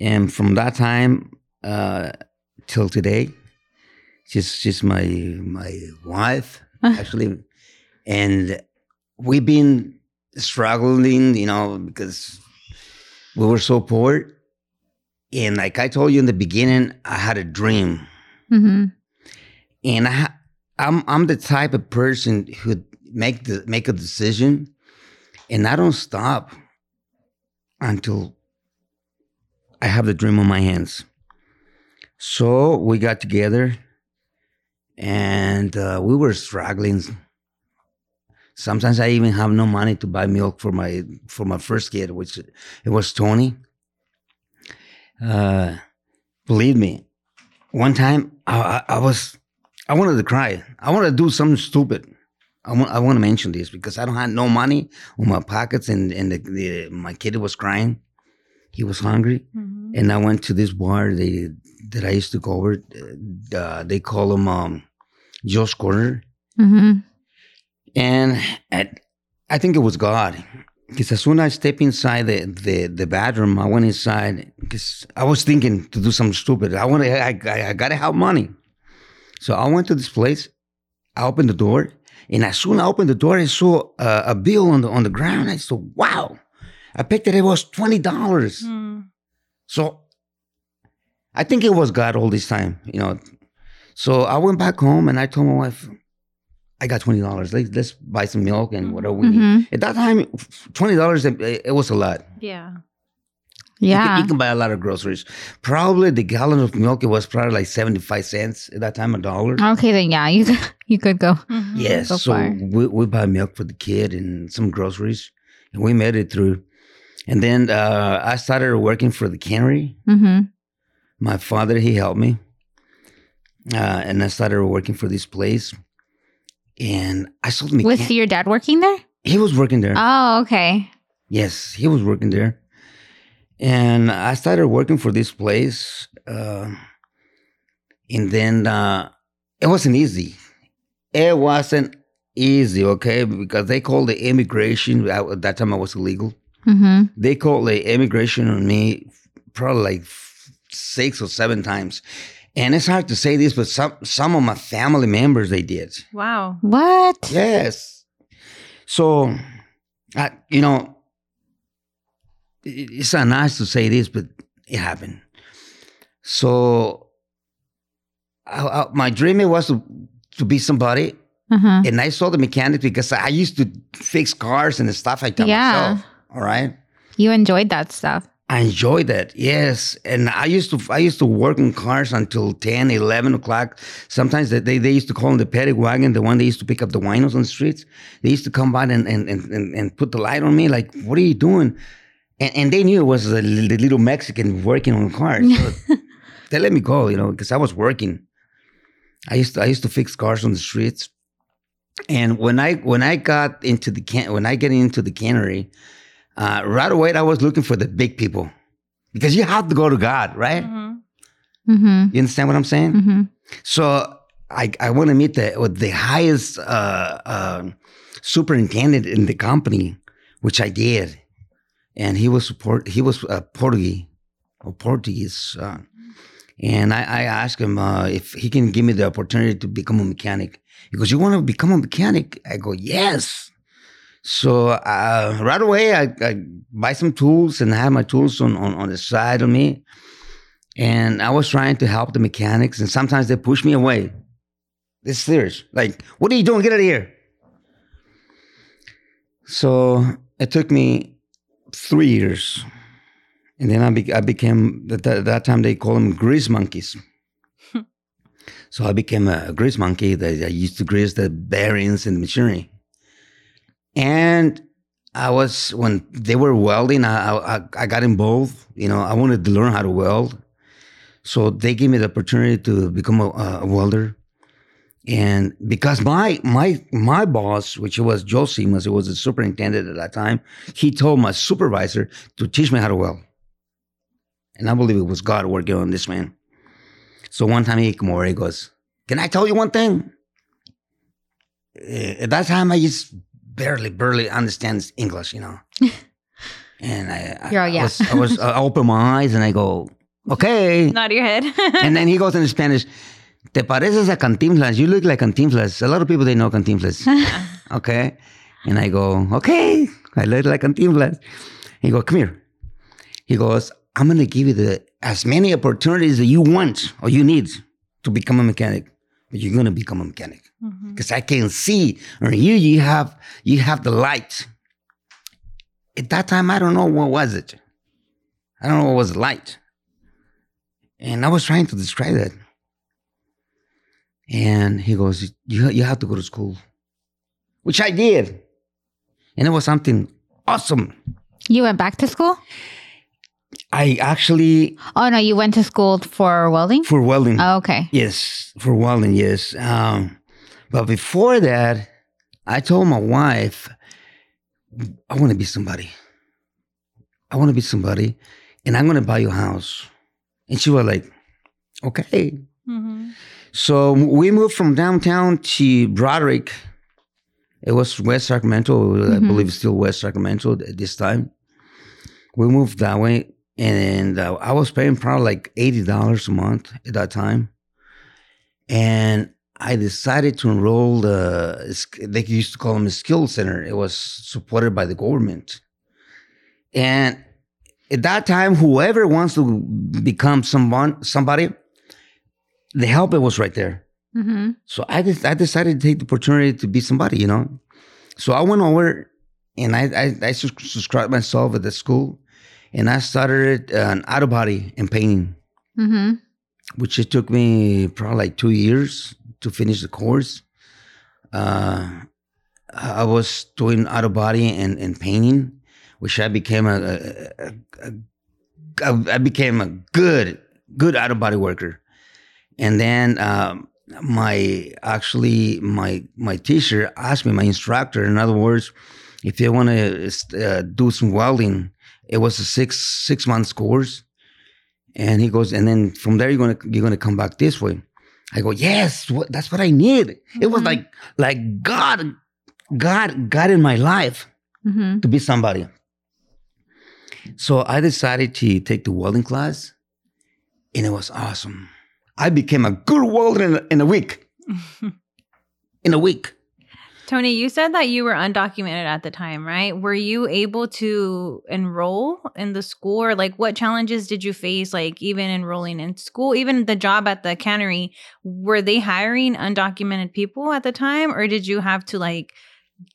and from that time uh, till today, she's she's my my wife actually, and we've been struggling, you know, because we were so poor. And like I told you in the beginning, I had a dream, Mm-hmm. and I, I'm I'm the type of person who make the make a decision, and I don't stop until I have the dream on my hands. So we got together, and uh, we were struggling. Sometimes I even have no money to buy milk for my for my first kid, which it was Tony. Uh, believe me, one time I, I, I was I wanted to cry. I wanted to do something stupid. I want I want to mention this because I don't have no money on my pockets, and and the, the, my kid was crying. He was hungry, Mhm. and I went to this bar they, that I used to go over. Uh, they call them um, Joe's Corner, Mm-hmm. and at, I think it was God. Because as soon as I stepped inside the, the, the bathroom, I went inside because I was thinking to do something stupid. I want to, I, I, I gotta have money. So I went to this place. I opened the door, and as soon as I opened the door, I saw uh, a bill on the on the ground. I said, "Wow!" I picked it. It was twenty dollars. Mm. So I think it was God all this time, you know. So I went back home and I told my wife, I got twenty dollars. Let's let's buy some milk and whatever we need. Mm-hmm. At that time, twenty dollars it, it was a lot. Yeah. You can, Yeah. you can buy a lot of groceries. Probably the gallon of milk it was probably like seventy five cents at that time, a dollar. Okay, then yeah, you could, you could go. Mhm. Yes, so so far. we, we buy milk for the kid and some groceries, and we made it through. And then uh, I started working for the cannery. Mm-hmm. my father he helped me uh, and i started working for this place and i sold me Was your dad working there? he was working there Oh, okay. yes he was working there and i started working for this place uh, and then uh, it wasn't easy it wasn't easy okay because they called the immigration at that time i was illegal Mm-hmm. they called the immigration on me probably like six or seven times. And it's hard to say this, but some some of my family members they did. Wow. What? Yes. So, I, you know, it- it's not nice to say this, but it happened. So, I, I, my dream it was to, to be somebody, Uh-huh. and I saw the mechanic because I used to fix cars and stuff like that Yeah. myself. All right. You enjoyed that stuff. I enjoyed that. Yes. And I used to I used to work in cars until 10, 11 o'clock. Sometimes they, they, they used to call them the paddock wagon, the one they used to pick up the winos on the streets. They used to come by and, and, and, and, and put the light on me, like, what are you doing? And, and they knew it was the the little Mexican working on cars. So they let me go, you know, because I was working. I used to I used to fix cars on the streets. And when I when I got into the can when I get into the cannery, uh, right away I was looking for the big people because you have to go to God, right? Mhm. Mm-hmm. You understand what I'm saying? Mm-hmm. So I, I want to meet the with the highest uh, uh, superintendent in the company, which I did, and he was support he was uh, Portuguese or Portuguese, uh, and I, I asked him uh, if he can give me the opportunity to become a mechanic. He goes, "You want to become a mechanic?" I go, "Yes." So uh, right away, I, I buy some tools and I have my tools on, on, on the side of me. And I was trying to help the mechanics, and sometimes they push me away. It's serious. Like, what are you doing? Get out of here. So it took me three years. And then I, be- I became, at that, that time they call them grease monkeys. so I became a grease monkey that I used to grease the bearings and the machinery. And I was, when they were welding, I, I, I got involved. You know, I wanted to learn how to weld. So they gave me the opportunity to become a, a welder. And because my my my boss, which was Joe Simas, who was the superintendent at that time, he told my supervisor to teach me how to weld. And I believe it was God working on this man. So one time he came over, he goes, Can I tell you one thing? Eh, At that time I just barely, barely understands English, you know. and I, I, You're all, I yeah. was, I was I open my eyes and I go, Okay. Nod your head. and then he goes in Spanish, Te pareces a Cantinflas. You look like Cantinflas. A lot of people, they know Cantinflas. okay. And I go, okay, I look like Cantinflas. He go, come here. He goes, I'm going to give you the as many opportunities that you want or you need to become a mechanic. But you're going to become a mechanic Mhm. because I can see or you, you have, you have the light. At that time, I don't know what was it. I don't know what was light. And I was trying to describe that. And he goes, you, you have to go to school, which I did. And it was something awesome. You went back to school? I actually, Oh no, you went to school for welding. for welding, Oh, okay. yes, for welding, yes. Um, but before that, I told my wife, I want to be somebody. I want to be somebody, and I'm going to buy you a house. And she was like, okay. Mhm. So we moved from downtown to Broderick. It was West Sacramento. I Mhm. believe it's still West Sacramento at this time. We moved that way, and uh, I was paying probably like eighty dollars a month at that time. And I decided to enroll the they used to call them a skill center. It was supported by the government, and at that time, whoever wants to become someone somebody, the help it was right there. Mm-hmm. So I just I decided to take the opportunity to be somebody, you know. So I went over and I I, I subscribed myself at the school, and I started an auto body and painting, Mm-hmm. which it took me probably like two years to finish the course. Uh, I was doing auto body and, and painting, which I became a, a, a, a, I became a good good auto body worker, and then um, my actually my my teacher asked me my instructor in other words if you want to uh, do some welding. It was a six six months course. And he goes and then from there you're gonna you're gonna come back this way i go yes what, that's what i need. It was Mhm. like like god god god in my life Mm-hmm. to be somebody. So i decided to take the welding class and it was awesome. I became a good welder in in a week. In a week Tony, you said that you were undocumented at the time, right? Were you able to enroll in the school or like what challenges did you face like even enrolling in school, even the job at the cannery, were they hiring undocumented people at the time or did you have to like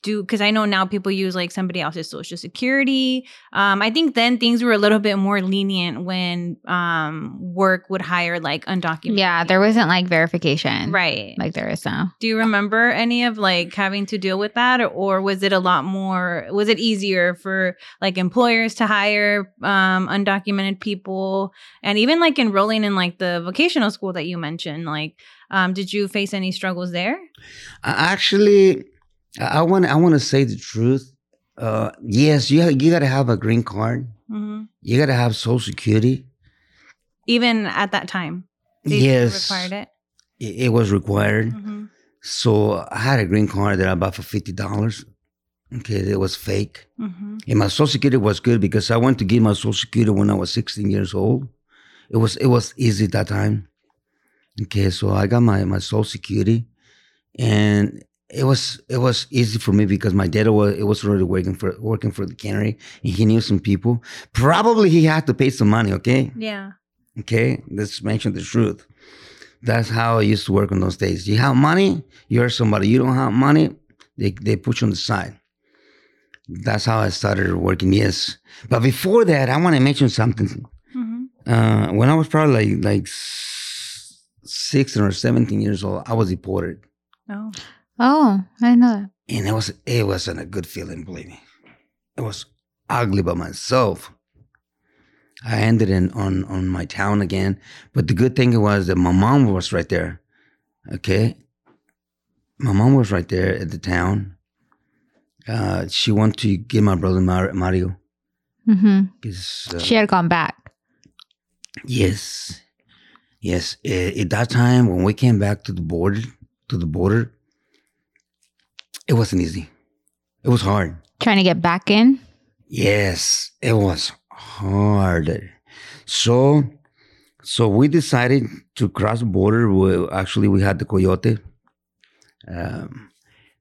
do cuz I know now people use like somebody else's social security. Um I think then things were a little bit more lenient when um work would hire like undocumented. Yeah, there wasn't like verification, Right. Like there is now. Do you remember any of like having to deal with that or, or was it a lot more was it easier for like employers to hire um undocumented people and even like enrolling in like the vocational school that you mentioned like um did you face any struggles there? Actually I want I want to say the truth. Uh, yes, you you got to have a green card. hmm You got to have Social Security. Even at that time, yes, required it. It, it was required. hmm So I had a green card that I bought for fifty dollars. Okay, it was fake. hmm And my Social Security was good because I went to get my Social Security when I was 16 years old. It was it was easy at that time. Okay, so I got my my Social Security, and it was it was easy for me because my dad was it was already working for working for the cannery, and he knew some people. Probably he had to pay some money. Okay, Yeah. okay, let's mention the truth. That's how I used to work in those days. You have money, you're somebody. You don't have money, they they put you on the side. That's how I started working. Yes, but before that, I want to mention something. hmm Uh, when I was probably like like sixteen or seventeen years old, I was deported, Oh. Oh, I know that. and it was it wasn't a good feeling. Believe me, it was ugly by myself. I ended in on on my town again, but the good thing was that my mom was right there. Okay, my mom was right there at the town. Uh, she wanted to get my brother Mar- Mario. hmm 'cause, uh, She had gone back. Yes, yes. A- At that time, when we came back to the border, to the border, it wasn't easy. It was hard. Trying to get back in. Yes, it was hard. So, so we decided to cross the border. We, actually, we had the coyote. Um,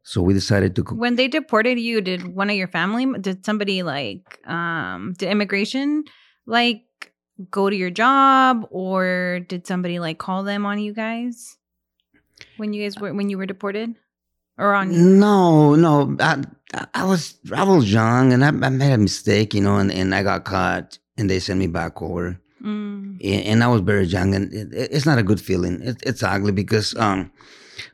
so we decided to. go- When they deported you, did one of your family, did somebody like, um, did immigration like go to your job or did somebody like call them on you guys when you guys were, when you were deported or on? No, no. I, I- was I was young and I, I made a mistake, you know, and, and I got caught and they sent me back over. Mm. and I was very young, and it, it's not a good feeling. It, it's ugly because um,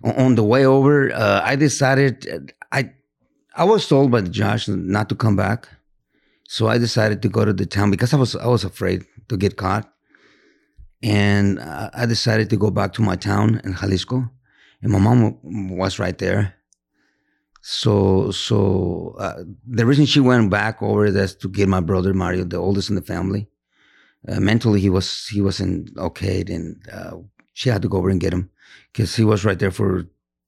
on- the way over, uh, I decided I I was told by the judge not to come back, so I decided to go to the town because I was I was afraid to get caught, and uh, I decided to go back to my town in Jalisco, and my mom was right there. So so uh, the reason she went back over is to get my brother Mario, the oldest in the family. Uh, mentally he was he wasn't okay. And uh, she had to go over and get him because he was right there for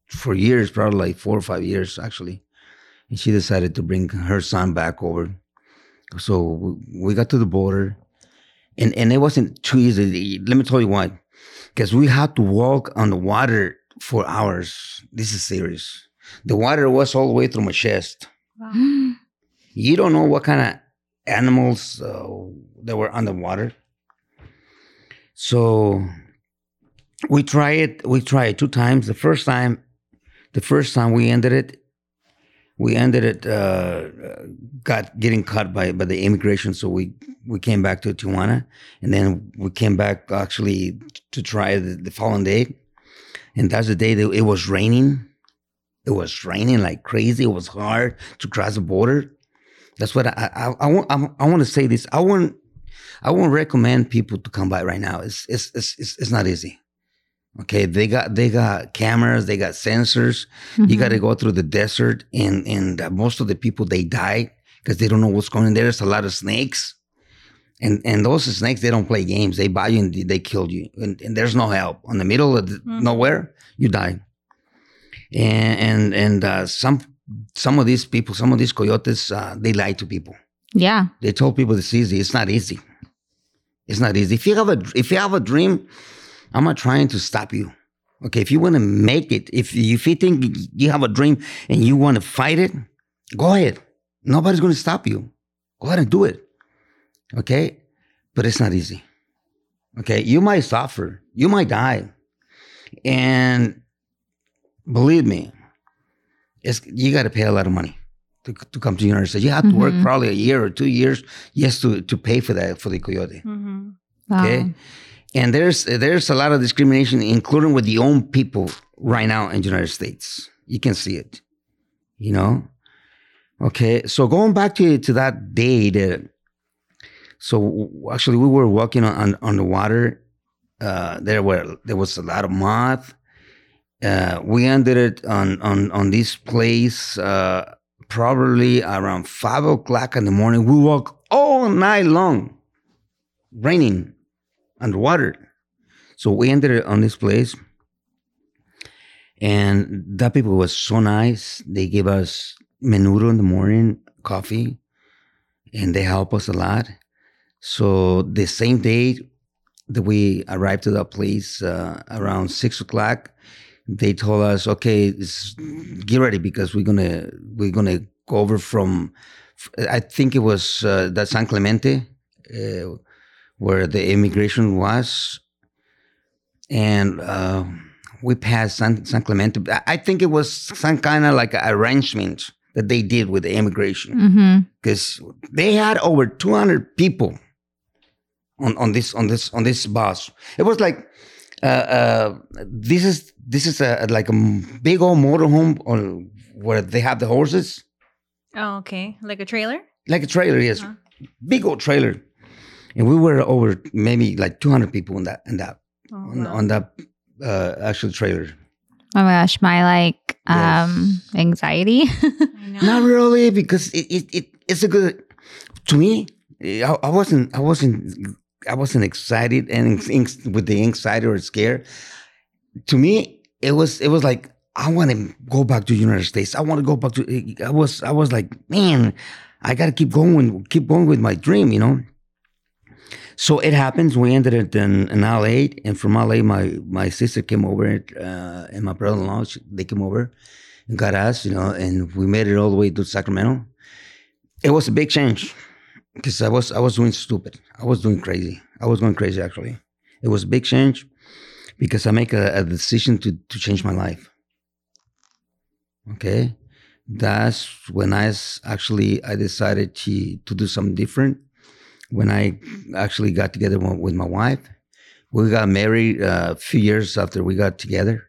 for years probably like four or five years actually. And she decided to bring her son back over. So we got to the border. And and it wasn't too easy. Let me tell you why. Because we had to walk on the water for hours this is serious the water was all the way through my chest Mm. you don't know what kind of animals uh, that were underwater. So we tried. We tried two times. The first time, the first time we ended it, we ended it. Uh, got getting caught by by the immigration. So we we came back to Tijuana, and then we came back actually to try the, the following day, and that's the day that it was raining. It was raining like crazy. It was hard to cross the border. That's what I I, I want. I, I want to say this. I want I won't recommend people to come by right now. It's it's it's it's, it's not easy. Okay, they got they got cameras, they got sensors. You got to go through the desert, and and uh, most of the people they die because they don't know what's going on. There's a lot of snakes, and and those snakes they don't play games. They buy you and they kill you, and, and there's no help. On the middle of the, Mhm. nowhere, you die. And and and uh, some some of these people, some of these coyotes, uh, they lie to people Yeah. they told people it's easy. It's not easy. It's not easy. If you have a if you have a dream, I'm not trying to stop you. Okay, if you want to make it, if you, if you think you have a dream and you want to fight it, go ahead. Nobody's going to stop you. Go ahead and do it. Okay, but it's not easy. Okay, you might suffer. You might die, and believe me, it's you got to pay a lot of money to, to come to the United States. You have to work Mhm. probably a year or two years just to, to pay for that for the coyote. hmm Wow. Okay. And there's there's a lot of discrimination, including with the own people right now in the United States. You can see it. You know? Okay. So going back to to that day that so actually we were walking on on, on the water. Uh, there were there was a lot of moth. Uh, we ended it on on on this place uh, probably around five o'clock in the morning. We walk all night long, raining, underwater. So we ended it on this place, and that people was so nice. They gave us menudo in the morning, coffee, and they help us a lot. So the same day that we arrived to that place uh, around six o'clock, they told us, "Okay, get ready because we're gonna we're gonna go over from." I think it was uh, that San Clemente, uh, where the immigration was, and uh, we passed San, San Clemente. I think it was some kind of like arrangement that they did with the immigration because Mm-hmm. they had over 200 people on, on this on this on this bus. It was like uh, uh, this is this is a like a m- big old motorhome on where they have the horses, Oh, okay. Like a trailer? like a trailer. Yes, Uh-huh. big old trailer, and we were over maybe like 200 people in that in that Oh, on, wow. on that uh, actual trailer. Oh my gosh, my like um anxiety. Not really, because it, it, it it's a good to me. I, I wasn't I wasn't I wasn't excited and with the anxiety or scared. To me, it was it was like I want to go back to the United States. I want to go back to. I was I was like, man, I got to keep going, keep going with my dream, you know. So it happens. We ended it in, in LA, and from LA, my my sister came over, uh, and my brother-in-law they came over and got us, you know, and we made it all the way to Sacramento. It was a big change because I was I was doing stupid. I was doing crazy. I was going crazy actually. It was a big change because I make a, a decision to to change my life. Okay, that's when I actually I decided to to do something different. When I actually got together with my wife, we got married uh, a few years after we got together.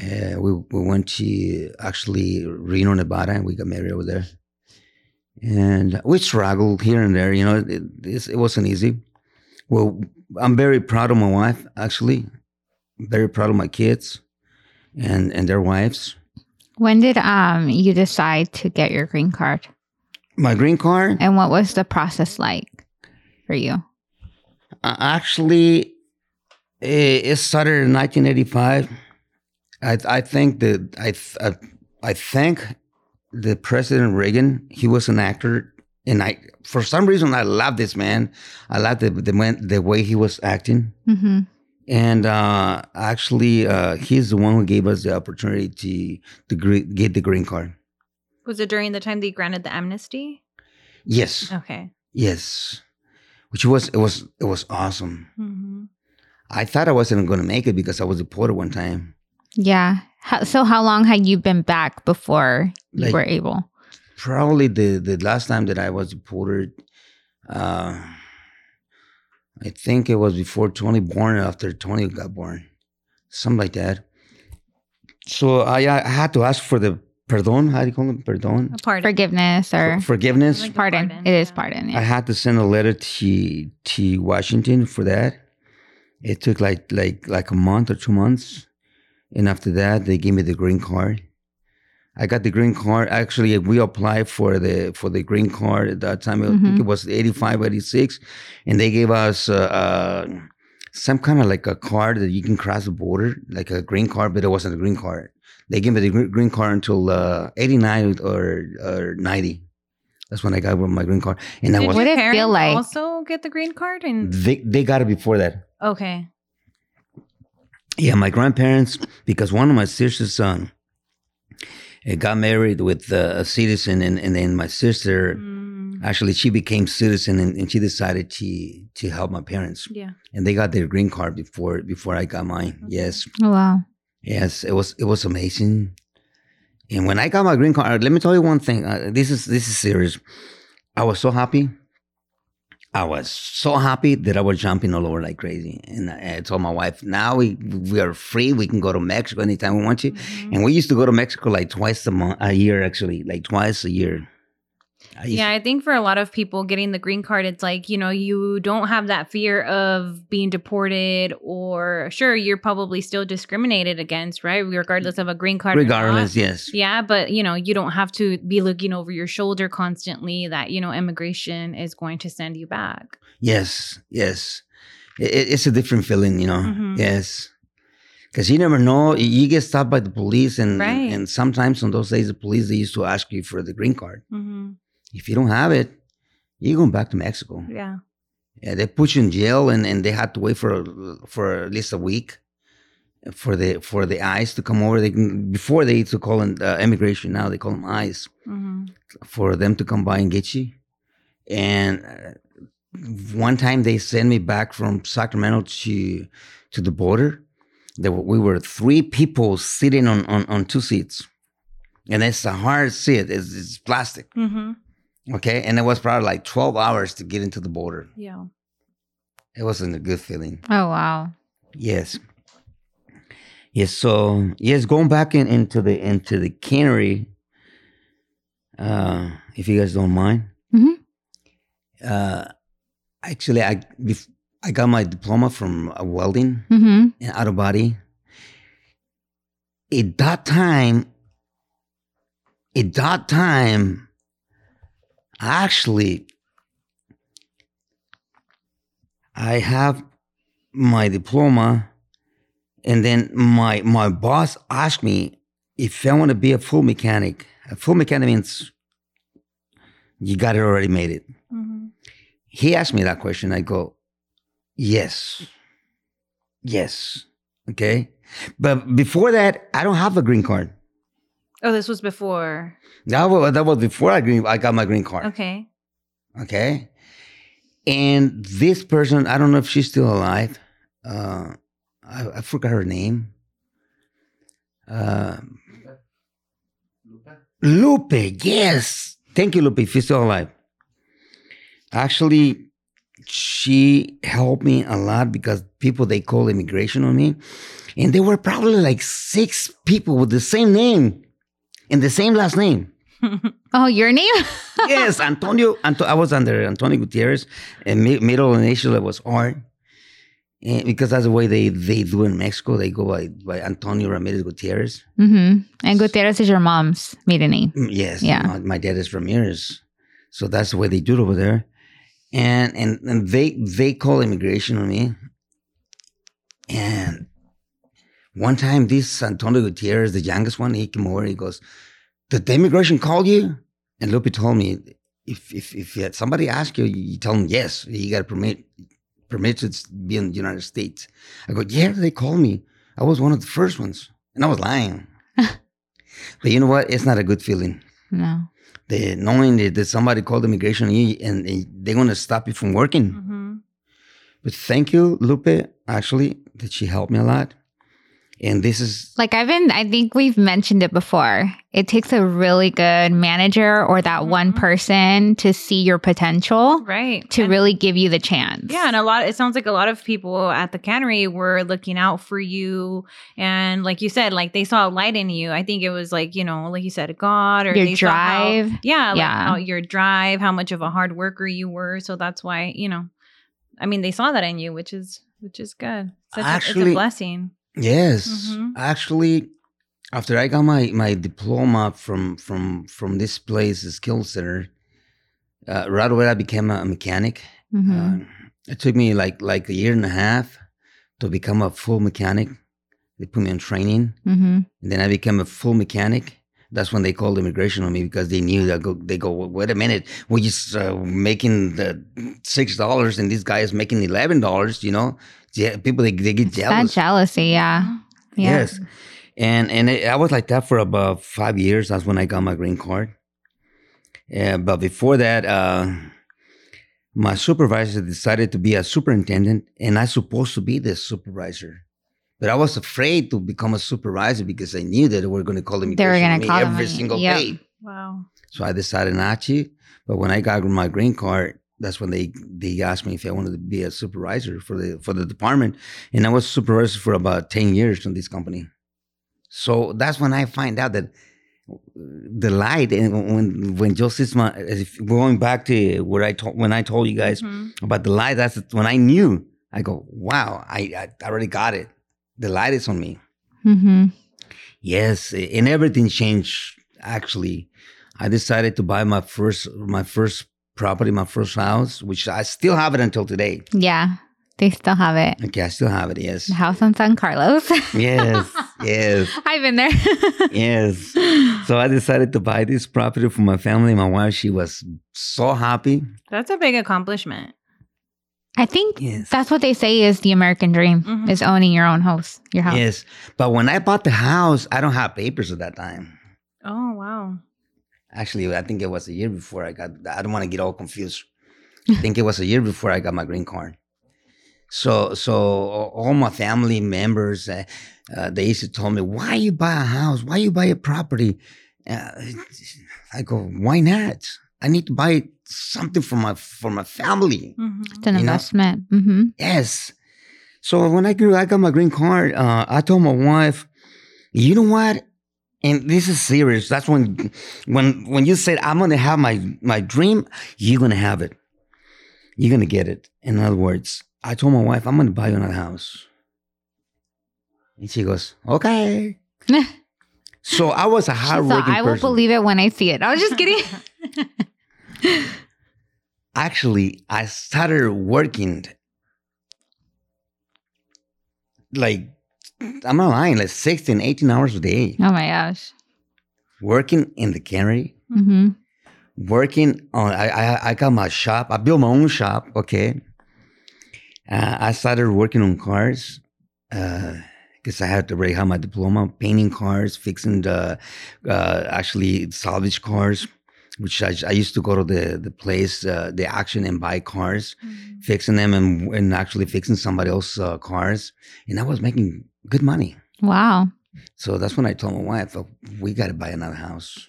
Uh, we we went to actually Reno, Nevada, and we got married over there. And we struggled here and there. You know, it, it, it wasn't easy. Well, I'm very proud of my wife. Actually, very proud of my kids and and their wives. when did um you decide to get your green card? My green card. And what was the process like for you? Uh, actually, it, it started in 1985. I I think that I I, I think the President Reagan. He was an actor, and I for some reason I love this man. I love the the man, the way he was acting, Mm-hmm. and uh, actually, uh, he's the one who gave us the opportunity to to gre- get the green card. Was it during the time they granted the amnesty? Yes, Okay. yes, which was it was it was awesome. hmm I thought I wasn't going to make it because I was deported one time. Yeah. How, so how long had you been back before you Like- were able? probably the the last time that I was deported, uh, I think it was before Tony born, after Tony got born, something like that. So I I had to ask for the pardon. How do you call it? Pardon. A pardon. Forgiveness or For- forgiveness. Like- pardon. pardon, It is yeah. pardon. I had to send a letter to to Washington for that. It took like like like a month or two months, and after that they gave me the green card. I got the green card. Actually, we applied for the for the green card at that time. I think Mhm. it was 85, 86, and they gave us uh, uh, some kind of like a card that you can cross the border, like a green card, but it wasn't a green card. They gave me the green card until uh, 89 or or 90. That's when I got my green card, and I Did was What your did it feel parents like? Also, get the green card and they they got it before that. okay. Yeah, my grandparents, because one of my sister's son uh, got married with uh, a citizen, and, and then my sister Mm, actually she became citizen, and, and she decided to to help my parents, yeah. and they got their green card before before I got mine. Okay. Yes, Oh, wow. yes, it was it was amazing. And when I got my green card, let me tell you one thing. Uh, this is this is serious. I was so happy. I was so happy that I was jumping all over like crazy. And I I told my wife, now we we are free. We can go to Mexico anytime we want to. Mhm. And we used to go to Mexico like twice a month, a year actually, like twice a year. I- Yeah, I think for a lot of people getting the green card, it's like, you know, you don't have that fear of being deported or sure, you're probably still discriminated against, right? Regardless of a green card. regardless, yes. Yeah, but you know, you don't have to be looking over your shoulder constantly that, you know, immigration is going to send you back. Yes, yes. It, it- it's a different feeling, you know. Mhm. Yes. Because you never know. You- get stopped by the police, and Right. and sometimes on those days, the police they used to ask you for the green card. hmm If you don't have it, you're going back to Mexico. Yeah. Yeah, they put you in jail, and, and they had to wait for for at least a week for the for the ICE to come over. They can, before they used to call them uh, immigration. Now they call them ICE hmm for them to come by and get you. And uh, one time they sent me back from Sacramento to to the border. There were, we were three people sitting on, on, on two seats, and it's a hard seat. It's, it's plastic, hmm okay. And it was probably like twelve hours to get into the border. Yeah. It wasn't a good feeling. Oh wow. Yes. Yes. So yes, going back in, into the into the cannery. Uh, if you guys don't mind. Mhm. Uh, actually, I bef- I got my diploma from uh, welding Mm-hmm. and auto body. At that time, at that time, actually, I have my diploma, and then my my boss asked me if I want to be a full mechanic. A full mechanic means you got it already made it. hmm He asked me that question. I go, yes, yes, okay. But before that, I don't have a green card. Oh, this was before. That was that was before I green. I got my green card. Okay. Okay. And this person, I don't know if she's still alive. Uh, I, I forgot her name. Uh, Lupe, Lupe, yes. Thank you, Lupe, if you're still alive. Actually, she helped me a lot because people they call immigration on me. And there were probably like six people with the same name and the same last name Oh, your name? yes, Antonio. Anto- I was under Antonio Gutierrez, and mi- middle initial was Art, and because that's the way they they do in Mexico. They go by by Antonio Ramirez Gutierrez. mm-hmm. And Gutierrez is your mom's maiden name. Mm, Yes, Yeah. My, my dad is Ramirez, so that's the way they do it over there. And and and they they call immigration on me. And one time, this Antonio Gutierrez, the youngest one, he came over. He goes, "Did the immigration call you?" And Lupe told me, "If if if somebody ask you, you tell them yes. You got a permit permit to be in the United States." I go, "Yeah, they called me. I was one of the first ones, and I was lying." but you know what? It's not a good feeling No. the knowing that, that somebody called immigration and, and they're going to stop you from working. hmm But thank you, Lupe, actually, that she helped me a lot. And this is Like I've been, I think we've mentioned it before. It takes a really good manager or that one Mhm. person to see your potential Right. to And- really give you the chance. Yeah, and a lot. It sounds like a lot of people at the cannery were looking out for you, and like you said, like they saw a light in you. I think it was like you know, like you said, God or Your they saw how- drive. yeah, like Yeah. how your drive, how much of a hard worker you were. So that's why you know, I mean, they saw that in you, which is which is good. Such a, it's Actually- a blessing. Yes. Mhm. Actually, after I got my, my diploma from from from this place, the skill center, uh, right away I became a mechanic. Mhm. Uh, it took me like like a year and a half to become a full mechanic. They put me in training. Mhm. And then I became a full mechanic. That's when they called immigration on me because they knew that go, they go, wait a minute, we're just uh, making the six dollars and this guy is making eleven dollars. You know, yeah, people they, they get It's that jealous. jealousy, yeah. Yeah. Yes, and and it, I was like that for about five years. That's when I got my green card. Yeah, but before that, uh, my supervisor decided to be a superintendent, and I supposed to be the supervisor. But I was afraid to become a supervisor because I knew that they were going to call me. They were gonna call them every single Yep. day. Wow. So I decided not to. But when I got my green card, that's when they they asked me if I wanted to be a supervisor for the for the department, and I was supervisor for about ten years in this company. So that's when I find out that the light and when when Joseph going back to where I told when I told you guys Mhm. about the light, that's when I knew. I go, wow, I, I already got it. The light is on me. Mm-hmm. Yes, and everything changed. Actually, I decided to buy my first my first property, my first house, which I still have it until today. Yeah, they still have it. Okay, I still have it. Yes, The house on San Carlos. yes, yes, I've been there. yes. So I decided to buy this property for my family. My wife, she was so happy. That's a big accomplishment. I think Yes. that's what they say is the American dream Mhm. is owning your own house, your house. Yes, but when I bought the house, I don't have papers at that time. Oh wow. Actually, I think it was a year before I got. I don't want to get all confused. I think it was a year before I got my green card. So, so all my family members, uh, uh, they used to tell me, "Why you buy a house? Why you buy a property?" Uh, I go, "Why not? I need to buy something for my for my family." Mhm. It's an investment. Mm-hmm. Yes. So when I grew, I got my green card. Uh, I told my wife, you know what? And this is serious. That's when, when, when you said I'm gonna have my my dream, you're gonna have it. You're gonna get it. In other words, I told my wife, I'm gonna buy you another house. And she goes, okay. So I was a She hard thought, working I will person. believe it when I see it. I was just kidding. Actually, I started working like I'm not lying, like 16, 18 hours a day. oh my gosh. Working in the cannery, Mm-hmm. working on I, I I got my shop. I built my own shop, okay. Uh, I started working on cars. Uh because I had to already have my diploma, painting cars, fixing the uh, actually salvage cars, which I, I used to go to the the place, uh, the auction, and buy cars. fixing them and, and actually fixing somebody else's uh, cars. And I was making good money. Wow. So that's when I told my wife, oh, we got to buy another house.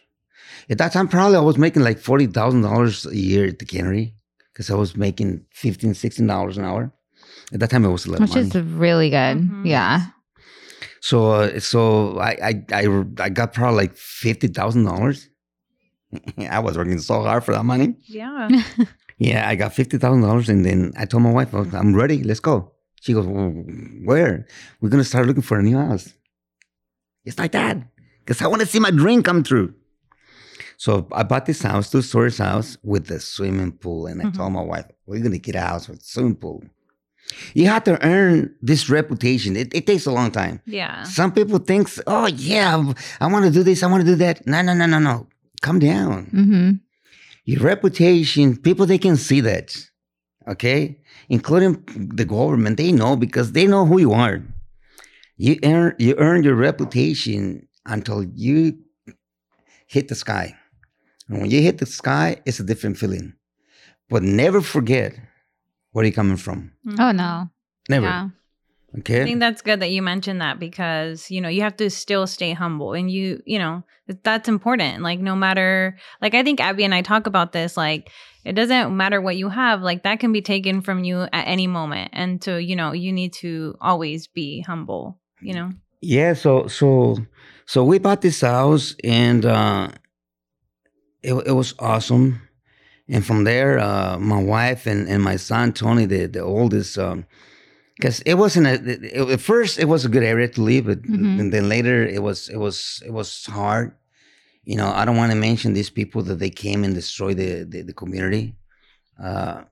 At that time, probably I was making like $40,000 a year at the cannery because I was making $15, $16 an hour. At that time, it was a lot of Which money. is really good. Mhm. Yeah. so, uh, so I, I, I, I got probably like $50,000. I was working so hard for that money. Yeah. Yeah, I got fifty thousand dollars, and then I told my wife, "Oh, "I'm ready. Let's go." She goes, well, "Where? We're gonna start looking for a new house." It's like that, because I want to see my dream come true. So I bought this house, two stories house with a swimming pool, and I told mm-hmm. my wife, "We're gonna get a house with a swimming pool." You have to earn this reputation. It, it takes a long time. Yeah. Some people think, "Oh yeah, I want to do this. I want to do that." No, no, no, no, no. Come down Mm-hmm. your reputation, people they can see that, okay, including the government, they know because they know who you are. You earn you earn your reputation until you hit the sky, and when you hit the sky, it's a different feeling. But never forget where you're coming from. Oh no. Never, Yeah. I think that's good that you mentioned that because you know you have to still stay humble and you you know that's important. Like no matter like I think Abby and I talk about this like it doesn't matter what you have like that can be taken from you at any moment. And so you know you need to always be humble you know? Yeah, so so so we bought this house and uh it it was awesome. And from there, uh my wife and, and my son Tony, the the oldest, um because it wasn't a it, at first it was a good area to live, but Mhm. and then later it was it was it was hard. You know, I don't want to mention these people that they came and destroyed the the, the community. Uh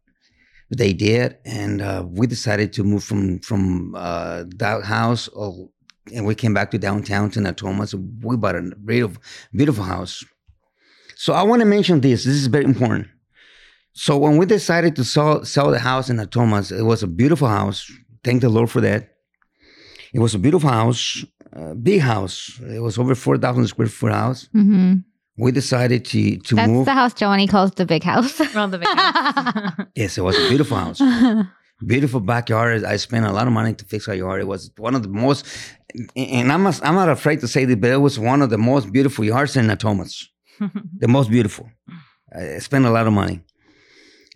they did, and uh, we decided to move from from uh, that house, oh, and we came back to downtown to Natoma. So we bought a beautiful, beautiful house. So I want to mention this. This is very important. So when we decided to sell sell the house in Natomas, it was a beautiful house. Thank the Lord for that. It was a beautiful house, uh, big house. It was over four thousand square foot house. Mm-hmm. We decided to to That's move. the house Joanie calls the big house. well the big house. yes, it was a beautiful house. beautiful backyard. I spent a lot of money to fix our yard. It was one of the most, and I'm not, I'm not afraid to say this, but it was one of the most beautiful yards in Natomas. The most beautiful. I spent a lot of money,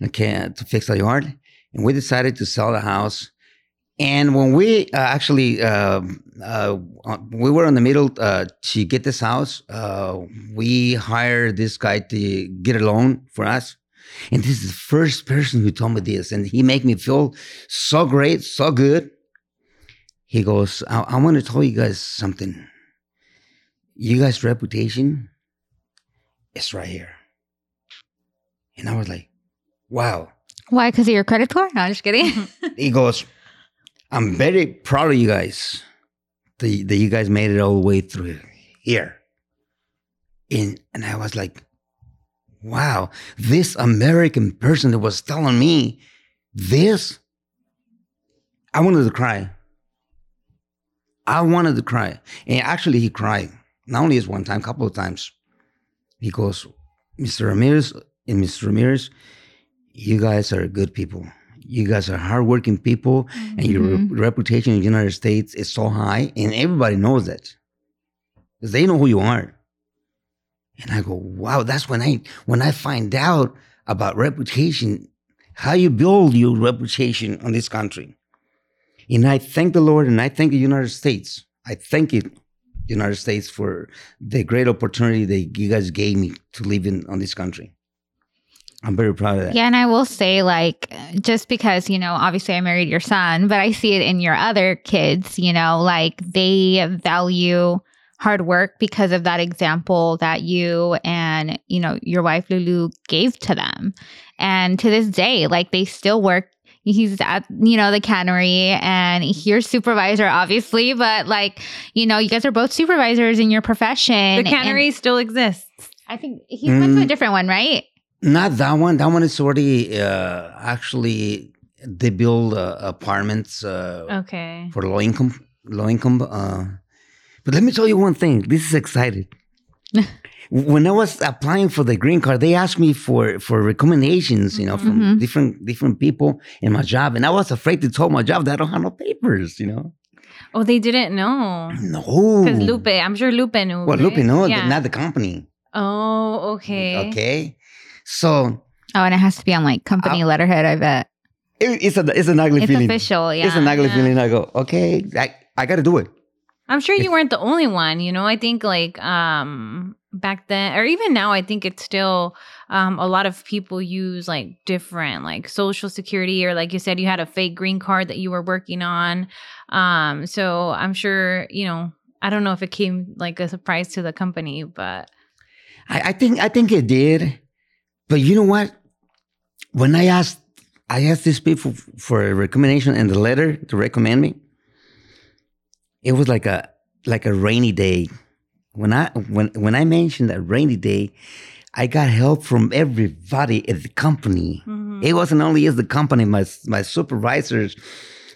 okay, to fix our yard, and we decided to sell the house. And when we uh, actually uh, uh, we were in the middle uh, to get this house, uh, we hired this guy to get a loan for us. And this is the first person who told me this, and he made me feel so great, so good. He goes, I, I want to tell you guys something. You guys' reputation is right here. And I was like, wow. Why? Because of your credit score? No, I'm just kidding. He goes, I'm very proud of you guys that, that you guys made it all the way through here. And, and I was like, wow, this American person that was telling me this, I wanted to cry. I wanted to cry. And actually, he cried. Not only this one time, a couple of times. He goes, Mr. Ramirez and Mr. Ramirez, you guys are good people. You guys are hardworking people, and your re- reputation in the United States is so high, and everybody knows that because they know who you are. And I go, wow, that's when I when I find out about reputation, how you build your reputation on this country. And I thank the Lord and I thank the United States. I thank you, United States, for the great opportunity that you guys gave me to live in on this country. I'm very proud of that. Yeah, and I will say, like, just because, you know, obviously I married your son, but I see it in your other kids, you know, like they value hard work because of that example that you and, you know, your wife Lulu gave to them. And to this day, like they still work. He's at, you know, the cannery and you're supervisor, obviously, but like, you know, you guys are both supervisors in your profession. The and cannery still exists. I think he went to a Mm. different one, right? Not that one. That one is already uh, actually they build uh, apartments uh, Okay. for low income, low income. Uh, but let me tell you one thing. This is exciting. when I was applying for the green card, they asked me for for recommendations, you know, from Mhm. different different people in my job, and I was afraid to tell my job that I don't have no papers, you know. Oh, they didn't know. No, Because Lupe, I'm sure Lupe knew. Well, right? Lupe, knew, Yeah. not the company. Oh, okay. Okay, so Oh, and it has to be on like company letterhead, I bet. it, it's a it's an ugly It's feeling. official, yeah. It's an ugly yeah. feeling. I go, okay, I, I got to do it. I'm sure you weren't the only one. You know, I think like um back then, or even now, I think it's still um a lot of people use like different like social security, or like you said, you had a fake green card that you were working on. Um, so I'm sure you know. I don't know if it came like a surprise to the company, but I, I think I think it did, but you know what? When I asked, I asked these people for a recommendation and the letter to recommend me. It was like a like a rainy day. When I when when I mentioned that rainy day, I got help from everybody at the company. Mhm. It wasn't only as the company, my my supervisors,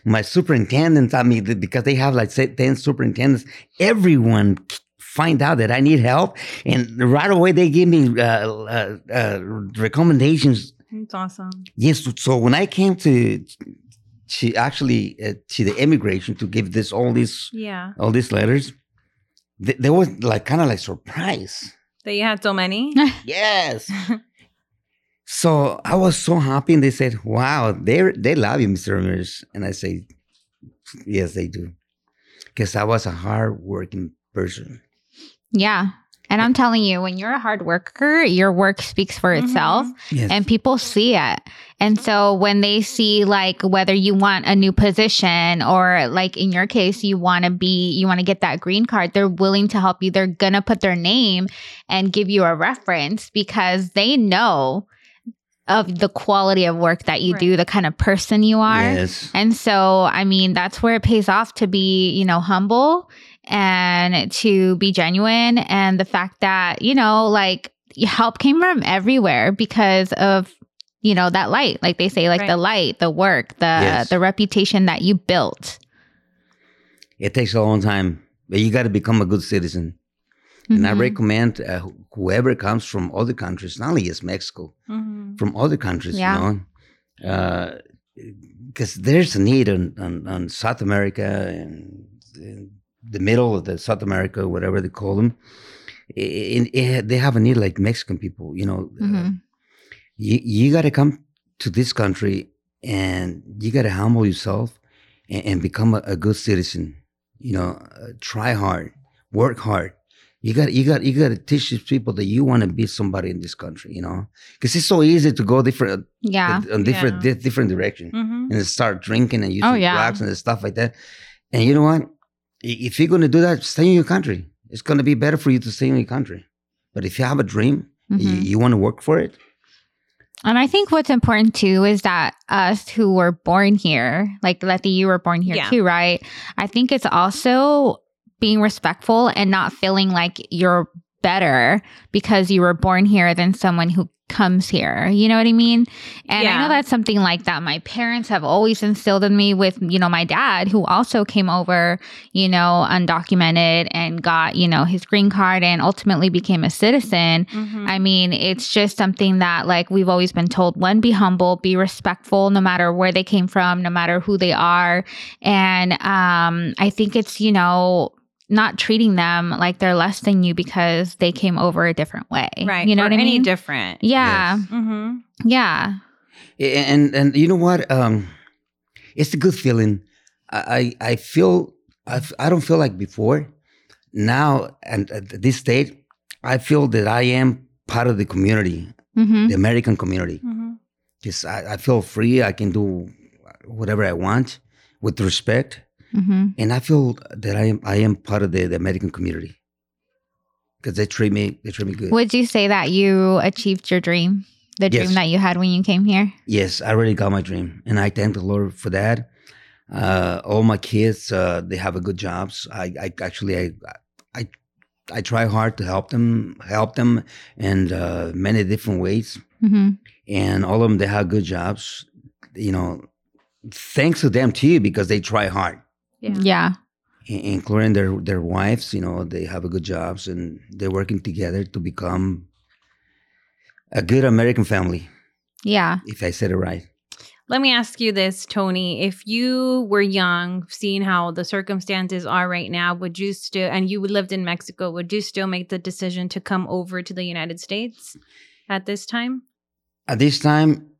my superintendents. I mean, because they have like ten superintendents. Everyone find out that I need help, and right away they give me uh, uh, uh, recommendations. it's awesome. Yes, so when I came to to actually uh, to the immigration to give this all these Yeah, all these letters, th- there was like kind of like surprise. that you had so many. Yes. so I was so happy, and they said, "Wow, they they love you, Mr. Ramirez." And I say, "Yes, they do," because I was a hard-working person. Yeah. And I'm telling you, when you're a hard worker, your work speaks for Mhm. itself Yes. and people see it. And so when they see like whether you want a new position or like in your case you want to be you want to get that green card, they're willing to help you. They're going to put their name and give you a reference because they know of the quality of work that you do, the kind of person you are. yes. And so, I mean, that's where it pays off to be, you know, humble and to be genuine. And the fact that, you know, like help came from everywhere because of, you know, that light. Like they say, like Right. the light, the work, the Yes. the reputation that you built. It takes a long time, but you got to become a good citizen. And I Mhm. recommend uh, whoever comes from other countries, not only is Mexico, Mhm. from other countries, Yeah. you know, because there's a need on, on, on South America and in the middle of the South America, whatever they call them. I- I- I- they have a need like Mexican people, you know. uh, Mhm. you you got to come to this country and you got to humble yourself and, and become a, a good citizen. You know, uh, try hard, work hard. You got you got you got to teach these people that you want to be somebody in this country. You know, because it's so easy to go different Yeah. on different Yeah. di- different direction hmm and start drinking and using Oh, yeah. drugs and stuff like that. And you know what? I- If you're going to do that, stay in your country. It's going to be better for you to stay in your country. But if you have a dream, you, Mhm. you want to work for it. And I think what's important too is that us who were born here, like Letty, you were born here Yeah. too, right? I think it's also being respectful and not feeling like you're better because you were born here than someone who comes here. You know what I mean? And I know that's something like that my parents have always instilled in me with, you know, my dad who also came over, you know, undocumented and got, you know, his green card and ultimately became a citizen. hmm I mean, it's just something that like we've always been told one be humble, be respectful no matter where they came from, no matter who they are. And um I think it's, you know, not treating them like they're less than you because they came over a different way. right. You know or what I any mean? different. yeah. Yes. hmm Yeah. And and you know what? Um, it's a good feeling. I I feel I feel I, f- I don't feel like before. Now and at this state, I feel that I am part of the community, Mm-hmm. the American community. hmm Just I, I feel free. I can do whatever I want with respect. Mm-hmm. and I feel that I am I am part of the, the American community because they treat me they treat me good. Would you say that you achieved your dream? The Yes. dream that you had when you came here? Yes, I already got my dream, and I thank the Lord for that. Uh, all my kids uh, they have a good jobs. I, I actually I, I I try hard to help them help them in uh, many different ways, Mm-hmm. and all of them they have good jobs. You know, thanks to them too because they try hard. Yeah. Yeah. including their their wives. You know, they have a good jobs and they're working together to become a good American family. Yeah. If I said it right. Let me ask you this, Tony. If you were young, seeing how the circumstances are right now, would you still, and you lived in Mexico, would you still make the decision to come over to the United States at this time? At this time,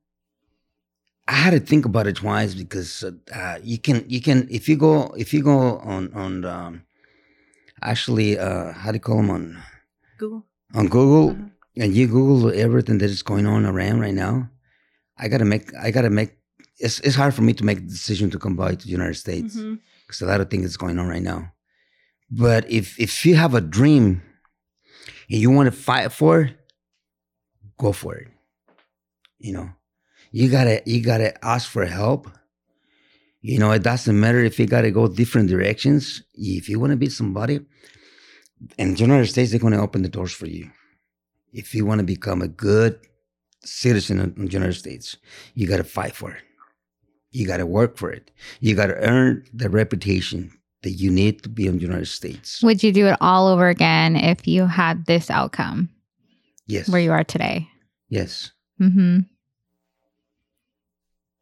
I had to think about it twice because uh, you can you can if you go if you go on on um, actually uh, how do you call them on Google. on Google Uh-huh. and you Google everything that is going on around right now. I gotta make I gotta make it's it's hard for me to make the decision to come by to the United States. Because a lot of things is going on right now. But if if you have a dream and you want to fight for it, go for it. You know, you gotta you gotta ask for help. You know, it doesn't matter if you gotta go different directions. If you want to be somebody, in the United States, they're gonna open the doors for you. If you want to become a good citizen in the United States, you gotta fight for it. You got to work for it. You got to earn the reputation that you need to be in the United States. Would you do it all over again if you had this outcome Yes. where you are today? Yes. Mm-hmm.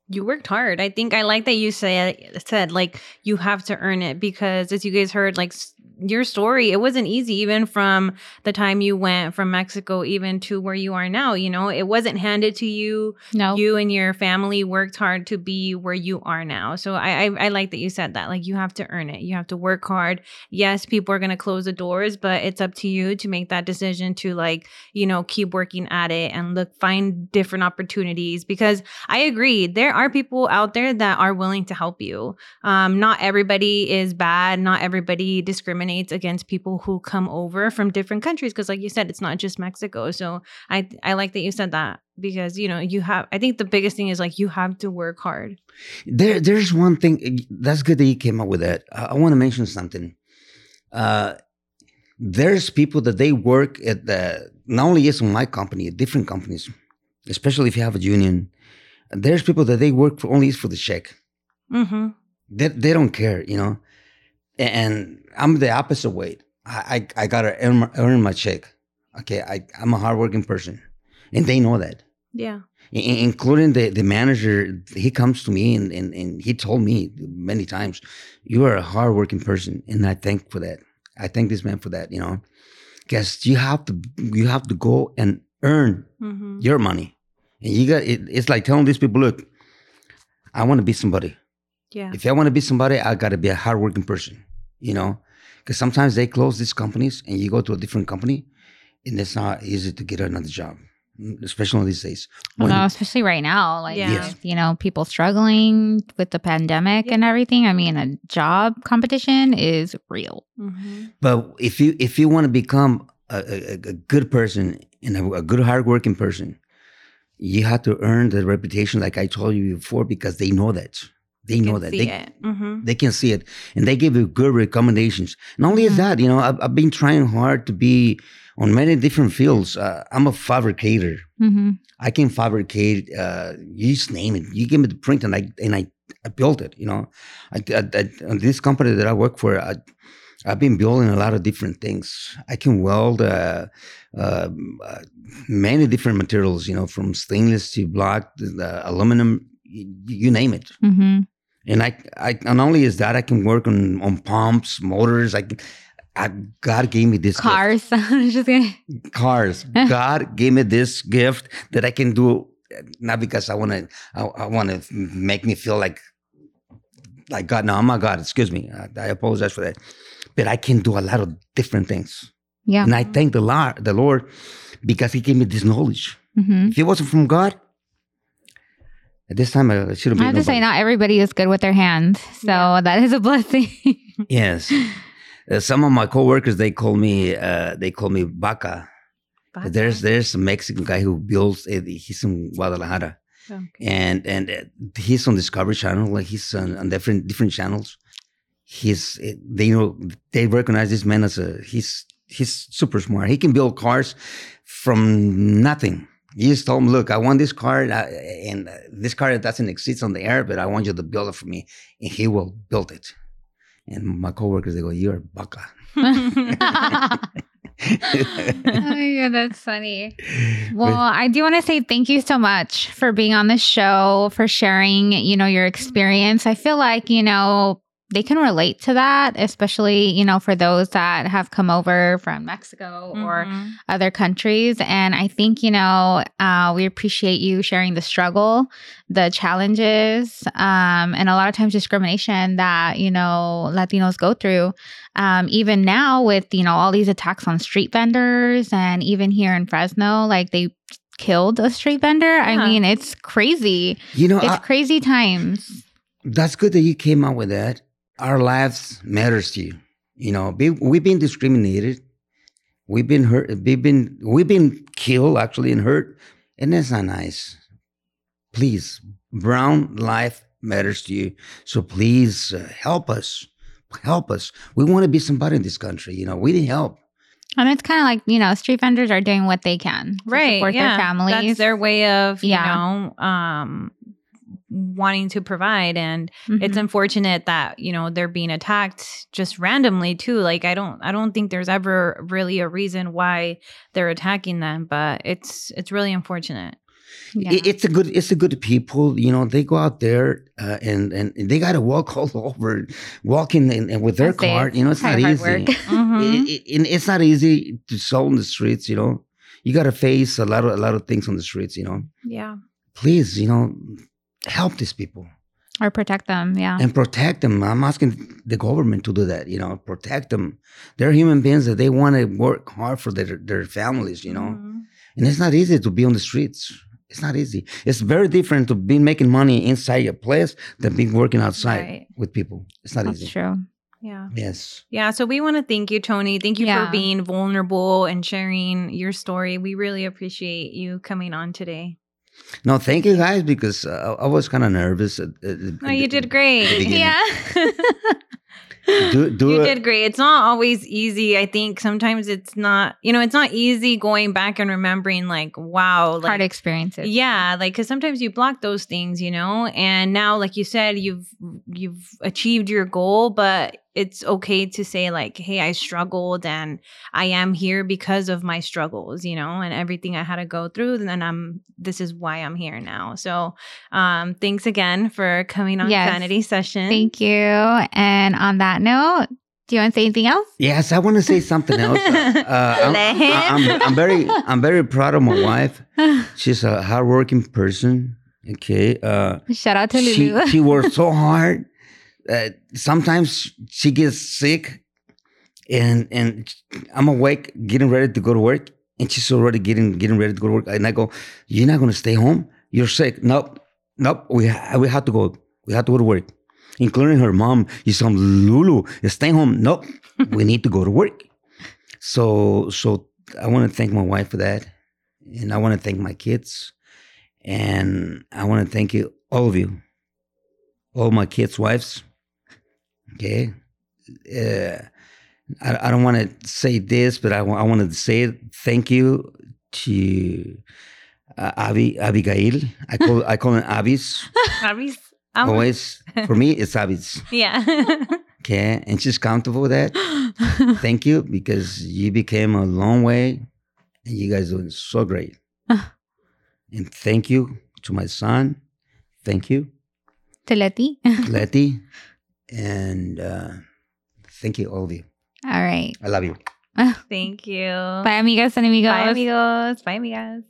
You worked hard. I think I like that you said said like you have to earn it because as you guys heard like your story it wasn't easy even from the time you went from Mexico even to where you are now, you know. It wasn't handed to you. No. You and your family worked hard to be where you are now. So I, I I like that you said that. Like you have to earn it. You have to work hard. Yes, people are going to close the doors, but it's up to you to make that decision to like, you know, keep working at it and look find different opportunities because I agree. There are people out there that are willing to help you. Um, not everybody is bad. Not everybody discriminates against people who come over from different countries. Because, like you said, it's not just Mexico. So I I like that you said that because you know you have. I think the biggest thing is like you have to work hard. There, there's one thing that's good that you came up with that. I, I want to mention something. Uh, there's people that they work at the not only is in my company, at different companies, especially if you have a union. There's people that they work for only for the check. Mm-hmm. They, they don't care, you know. And I'm the opposite way. I I, I gotta earn my, earn my check. Okay, I I'm a hardworking person, and they know that. Yeah. Including the, the manager, he comes to me and, and, and he told me many times, you are a hardworking person. And I thank for that. I thank this man for that, you know, because you have to, you have to go and earn Mm-hmm. your money. And you got, it, it's like telling these people, look, I want to be somebody. Yeah. If I want to be somebody, I got to be a hardworking person, you know, because sometimes they close these companies and you go to a different company and it's not easy to get another job, especially these days. Well, no, especially right now, like Yeah. Yes. you know, people struggling with the pandemic Yeah. and everything. I mean, a job competition is real. Mhm. But if you if you want to become a, a, a good person and a, a good hardworking person, you have to earn the reputation, like I told you before, because they know that. They know that. They. Mhm. they can see it and they give you good recommendations. Not only Mhm. is that, you know, I've, I've been trying hard to be on many different fields. Uh, I'm a fabricator. hmm I can fabricate. Uh, you just name it. You give me the print, and I and I, I built it. You know, I, I, I, this company that I work for, I, I've been building a lot of different things. I can weld uh, uh, uh, many different materials. You know, from stainless to block, aluminum, you, you name it. hmm And I, I, not only is that, I can work on on pumps, motors. I, I God gave me this gift Cars. Just gonna- cars. God gave me this gift that I can do, not because I want to. I, I want to make me feel like, like God. No, I'm not God. Excuse me. I, I apologize for that. But I can do a lot of different things, yeah. and I thank the Lord, the Lord, because He gave me this knowledge. hmm If it wasn't from God, at this time I should have I been. have to say, not everybody is good with their hands, so Yeah. that is a blessing. Yes. Uh, some of my coworkers they call me uh, they call me Baca. Baca. There's there's a Mexican guy who builds. Uh, he's in Guadalajara. Okay. and and uh, he's on Discovery Channel, like he's on, on different different channels. He's uh, they know they recognize this man as a he's he's super smart. He can build cars from nothing. You just told him, look, I want this car, and uh, this car doesn't exist on the air, but I want you to build it for me, and he will build it. And my coworkers they go, you're Baca. oh yeah, that's funny. Well, I do want to say thank you so much for being on the show, for sharing, you know, your experience. I feel like, you know, they can relate to that, especially, you know, for those that have come over from Mexico or Mhm. other countries. And I think, you know, uh, we appreciate you sharing the struggle, the challenges, um, and a lot of times discrimination that, you know, Latinos go through. Um, even now with, you know, all these attacks on street vendors and even here in Fresno, like they killed a street vendor. I mean, it's crazy. You know, It's I- crazy times. that's good that you came out with that. Our lives matters to you. You know, be, we've been discriminated. We've been hurt. We've been we've been killed actually and hurt, and that's not nice. Please, brown life matters to you. So please uh, help us. Help us. We want to be somebody in this country. You know, we need help. And it's kind of like, you know, street vendors are doing what they can to right support yeah. their families. that's their way of you Yeah. know um wanting to provide and it's Mhm. unfortunate that you know they're being attacked just randomly too like i don't i don't think there's ever really a reason why they're attacking them but it's it's really unfortunate Yeah. It's a good. It's a good people. You know, they go out there uh, and and they got to walk all over, walking and, and with their car. You know, it's not easy. Mhm. it, it- it's not easy to sell in the streets. You know, you got to face a lot of a lot of things on the streets. You know, yeah please, you know, help these people or protect them. Yeah. and protect them. I'm asking the government to do that. You know, protect them. They're human beings that they want to work hard for their their families. You know, Mhm. and it's not easy to be on the streets. It's not easy. It's very different to be making money inside a place than being working outside Right. with people. It's not That's easy. true. yeah Yes. yeah so we want to thank you tony thank you Yeah. for being vulnerable and sharing your story we really appreciate you coming on today No, thank you guys because uh, I was kind of nervous. At, at, at no you did great. Yeah. Do, do you it. did great. It's not always easy. I think sometimes it's not, you know, it's not easy going back and remembering, like, wow, like, Hard experiences. yeah, like, because sometimes you block those things, you know, and now, like you said, you've you've achieved your goal, but it's okay to say, like, hey, I struggled and I am here because of my struggles, you know, and everything I had to go through. And I'm, this is why I'm here now. So, um, thanks again for coming on Yes. Sanity Session. Thank you. And on that note, do you want to say anything else? Yes, I want to say something else. Uh, I'm, Let I- I'm, I'm very, I'm very proud of my wife. She's a hardworking person. Okay. Uh, Shout out to she, Lulu. she worked so hard uh, sometimes she gets sick, and and I'm awake, getting ready to go to work, and she's already getting getting ready to go to work, and I go, "You're not gonna stay home? You're sick? Nope, nope. We ha- we have to go. We have to go to work." Including her mom, you some Lulu, stay home. Nope, we need to go to work. So so I want to thank my wife for that, and I want to thank my kids, and I want to thank you all of you, all my kids' wives. Okay, uh, I, I don't want to say this, but I, I wanted to say. Thank you to uh, Abby Abigail. I call I call it Abby's Abby's- I'm- always. For me, it's Abby's. yeah. Okay, and she's comfortable with that. Thank you because you became a long way, and you guys doing so great. and thank you to my son. Thank you, to Letty. Letty, and uh, thank you all of you. All right. I love you. Thank you. Bye, amigas and amigos. Bye, amigos. Bye, amigas.